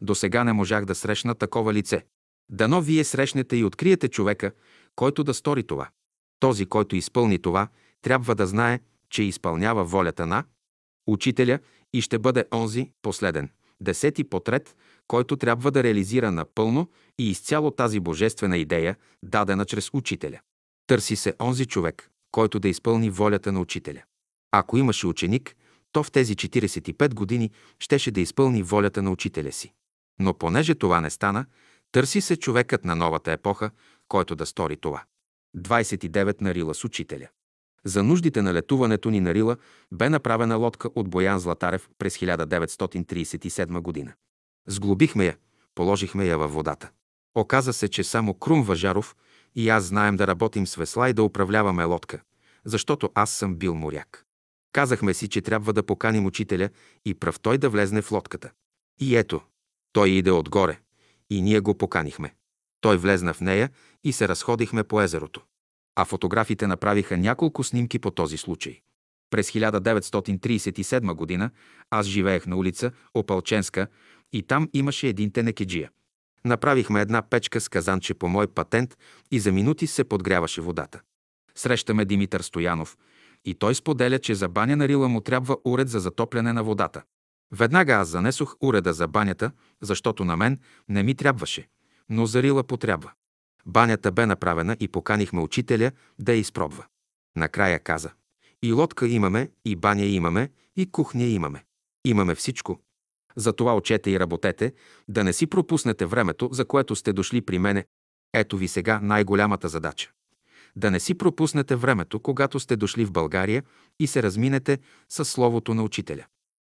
[SPEAKER 1] До сега не можах да срещна такова лице. Дано вие срещнете и откриете човека, който да стори това. Този, който изпълни това, трябва да знае, че изпълнява волята на учителя и ще бъде онзи последен, десети потред, който трябва да реализира напълно и изцяло тази божествена идея, дадена чрез учителя. Търси се онзи човек, който да изпълни волята на учителя. Ако имаше ученик, то в тези 45 години щеше да изпълни волята на учителя си. Но понеже това не стана, търси се човекът на новата епоха, който да стори това. 29 на Рила с учителя. За нуждите на летуването ни на Рила бе направена лодка от Боян Златарев през 1937 година. Сглобихме я, положихме я във водата. Оказа се, че само Крум Важаров и аз знаем да работим с весла и да управляваме лодка, защото аз съм бил моряк. Казахме си, че трябва да поканим учителя и прав той да влезне в лодката. И ето, той иде отгоре, и ние го поканихме. Той влезна в нея и се разходихме по езерото а фотографите направиха няколко снимки по този случай. През 1937 година аз живеех на улица Опалченска и там имаше един тенекеджия. Направихме една печка с казанче по мой патент и за минути се подгряваше водата. Срещаме Димитър Стоянов и той споделя, че за баня на Рила му трябва уред за затопляне на водата. Веднага аз занесох уреда за банята, защото на мен не ми трябваше, но за Рила потрябва. Банята бе направена и поканихме учителя да я изпробва. Накрая каза, и лодка имаме, и баня имаме, и кухня имаме. Имаме всичко. Затова учете и работете, да не си пропуснете времето, за което сте дошли при мене. Ето ви сега най-голямата задача. Да не си пропуснете времето, когато сте дошли в България и се разминете с Словото на учителя.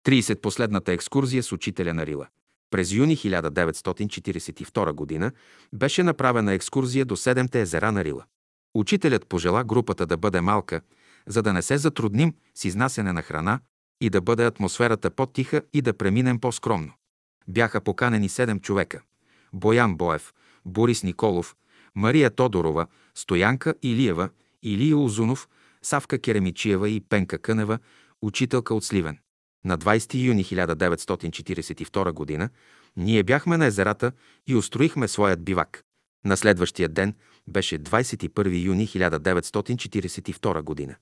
[SPEAKER 1] 30 последната екскурзия с учителя на Рила. През юни 1942 г. беше направена екскурзия до седемте езера на Рила. Учителят пожела групата да бъде малка, за да не се затрудним с изнасяне на храна и да бъде атмосферата по-тиха и да преминем по-скромно. Бяха поканени седем човека – Боян Боев, Борис Николов, Мария Тодорова, Стоянка Илиева, Илия Озунов, Савка Керемичиева и Пенка Кънева, учителка от Сливен. На 20 юни 1942 г. ние бяхме на езерата и устроихме своят бивак. На следващия ден беше 21 юни 1942 г.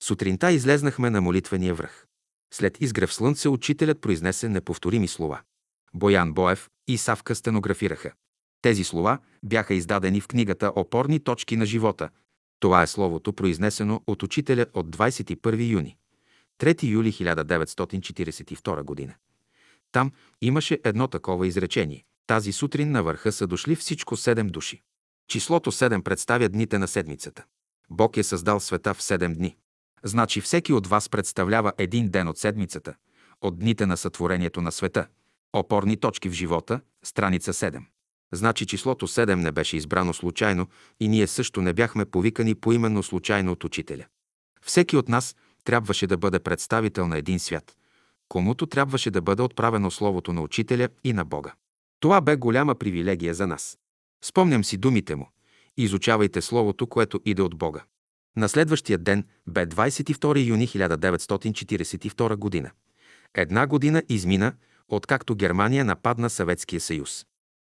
[SPEAKER 1] Сутринта излезнахме на молитвения връх. След изгрев слънце учителят произнесе неповторими слова. Боян Боев и Савка стенографираха. Тези слова бяха издадени в книгата «Опорни точки на живота». Това е словото, произнесено от учителя от 21 юни. 3 юли 1942 година. Там имаше едно такова изречение. Тази сутрин на върха са дошли всичко седем души. Числото 7 представя дните на седмицата. Бог е създал света в 7 дни. Значи всеки от вас представлява един ден от седмицата, от дните на сътворението на света. Опорни точки в живота, страница 7. Значи числото 7 не беше избрано случайно и ние също не бяхме повикани поименно случайно от учителя. Всеки от нас трябваше да бъде представител на един свят, комуто трябваше да бъде отправено Словото на Учителя и на Бога. Това бе голяма привилегия за нас. Спомням си думите му. Изучавайте Словото, което иде от Бога. На следващия ден бе 22 юни 1942 година. Една година измина, откакто Германия нападна Съветския съюз.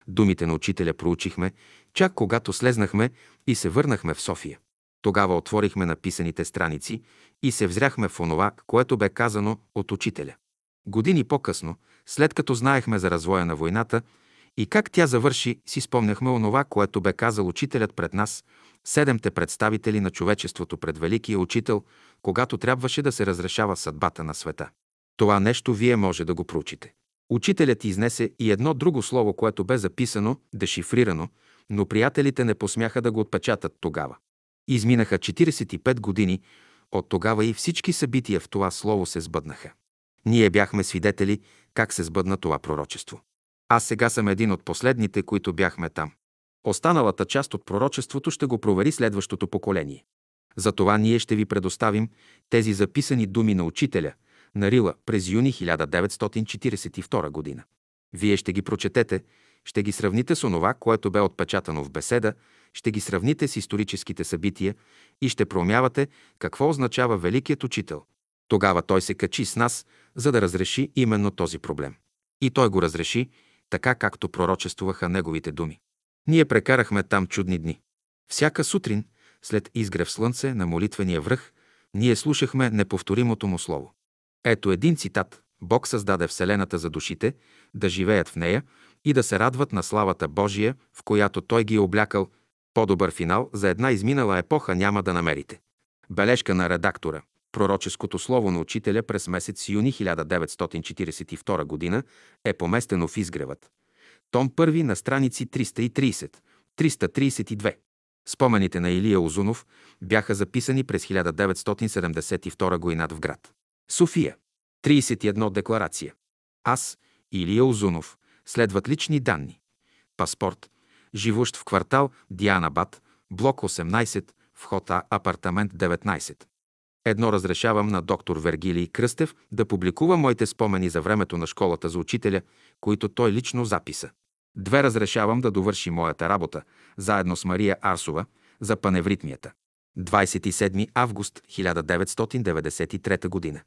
[SPEAKER 1] Думите на учителя проучихме, чак когато слезнахме и се върнахме в София. Тогава отворихме написаните страници и се взряхме в онова, което бе казано от учителя. Години по-късно, след като знаехме за развоя на войната и как тя завърши, си спомняхме онова, което бе казал учителят пред нас, седемте представители на човечеството пред Великия Учител, когато трябваше да се разрешава съдбата на света. Това нещо вие може да го проучите. Учителят изнесе и едно друго слово, което бе записано, дешифрирано, но приятелите не посмяха да го отпечатат тогава. Изминаха 45 години, от тогава и всички събития в това слово се сбъднаха. Ние бяхме свидетели как се сбъдна това пророчество. Аз сега съм един от последните, които бяхме там. Останалата част от пророчеството ще го провери следващото поколение. Затова ние ще ви предоставим тези записани думи на учителя, на Рила през юни 1942 година. Вие ще ги прочетете, ще ги сравните с онова, което бе отпечатано в беседа, ще ги сравните с историческите събития и ще промявате какво означава Великият Учител. Тогава той се качи с нас, за да разреши именно този проблем. И той го разреши, така както пророчествуваха неговите думи. Ние прекарахме там чудни дни. Всяка сутрин, след изгрев слънце на молитвения връх, ние слушахме неповторимото му слово. Ето един цитат. Бог създаде Вселената за душите, да живеят в нея и да се радват на славата Божия, в която Той ги е облякал. По-добър финал за една изминала епоха няма да намерите. Бележка на редактора. Пророческото слово на учителя през месец юни 1942 г. е поместено в изгревът. Том 1 на страници 330, 332. Спомените на Илия Озунов бяха записани през 1972 г. в град. София. 31 декларация. Аз, Илия Озунов, следват лични данни. Паспорт. Живущ в квартал Диана Бат, блок 18, вход А, апартамент 19. Едно разрешавам на доктор Вергилий Кръстев да публикува моите спомени за времето на школата за учителя, които той лично записа. Две разрешавам да довърши моята работа, заедно с Мария Арсова, за паневритмията. 27 август 1993 година.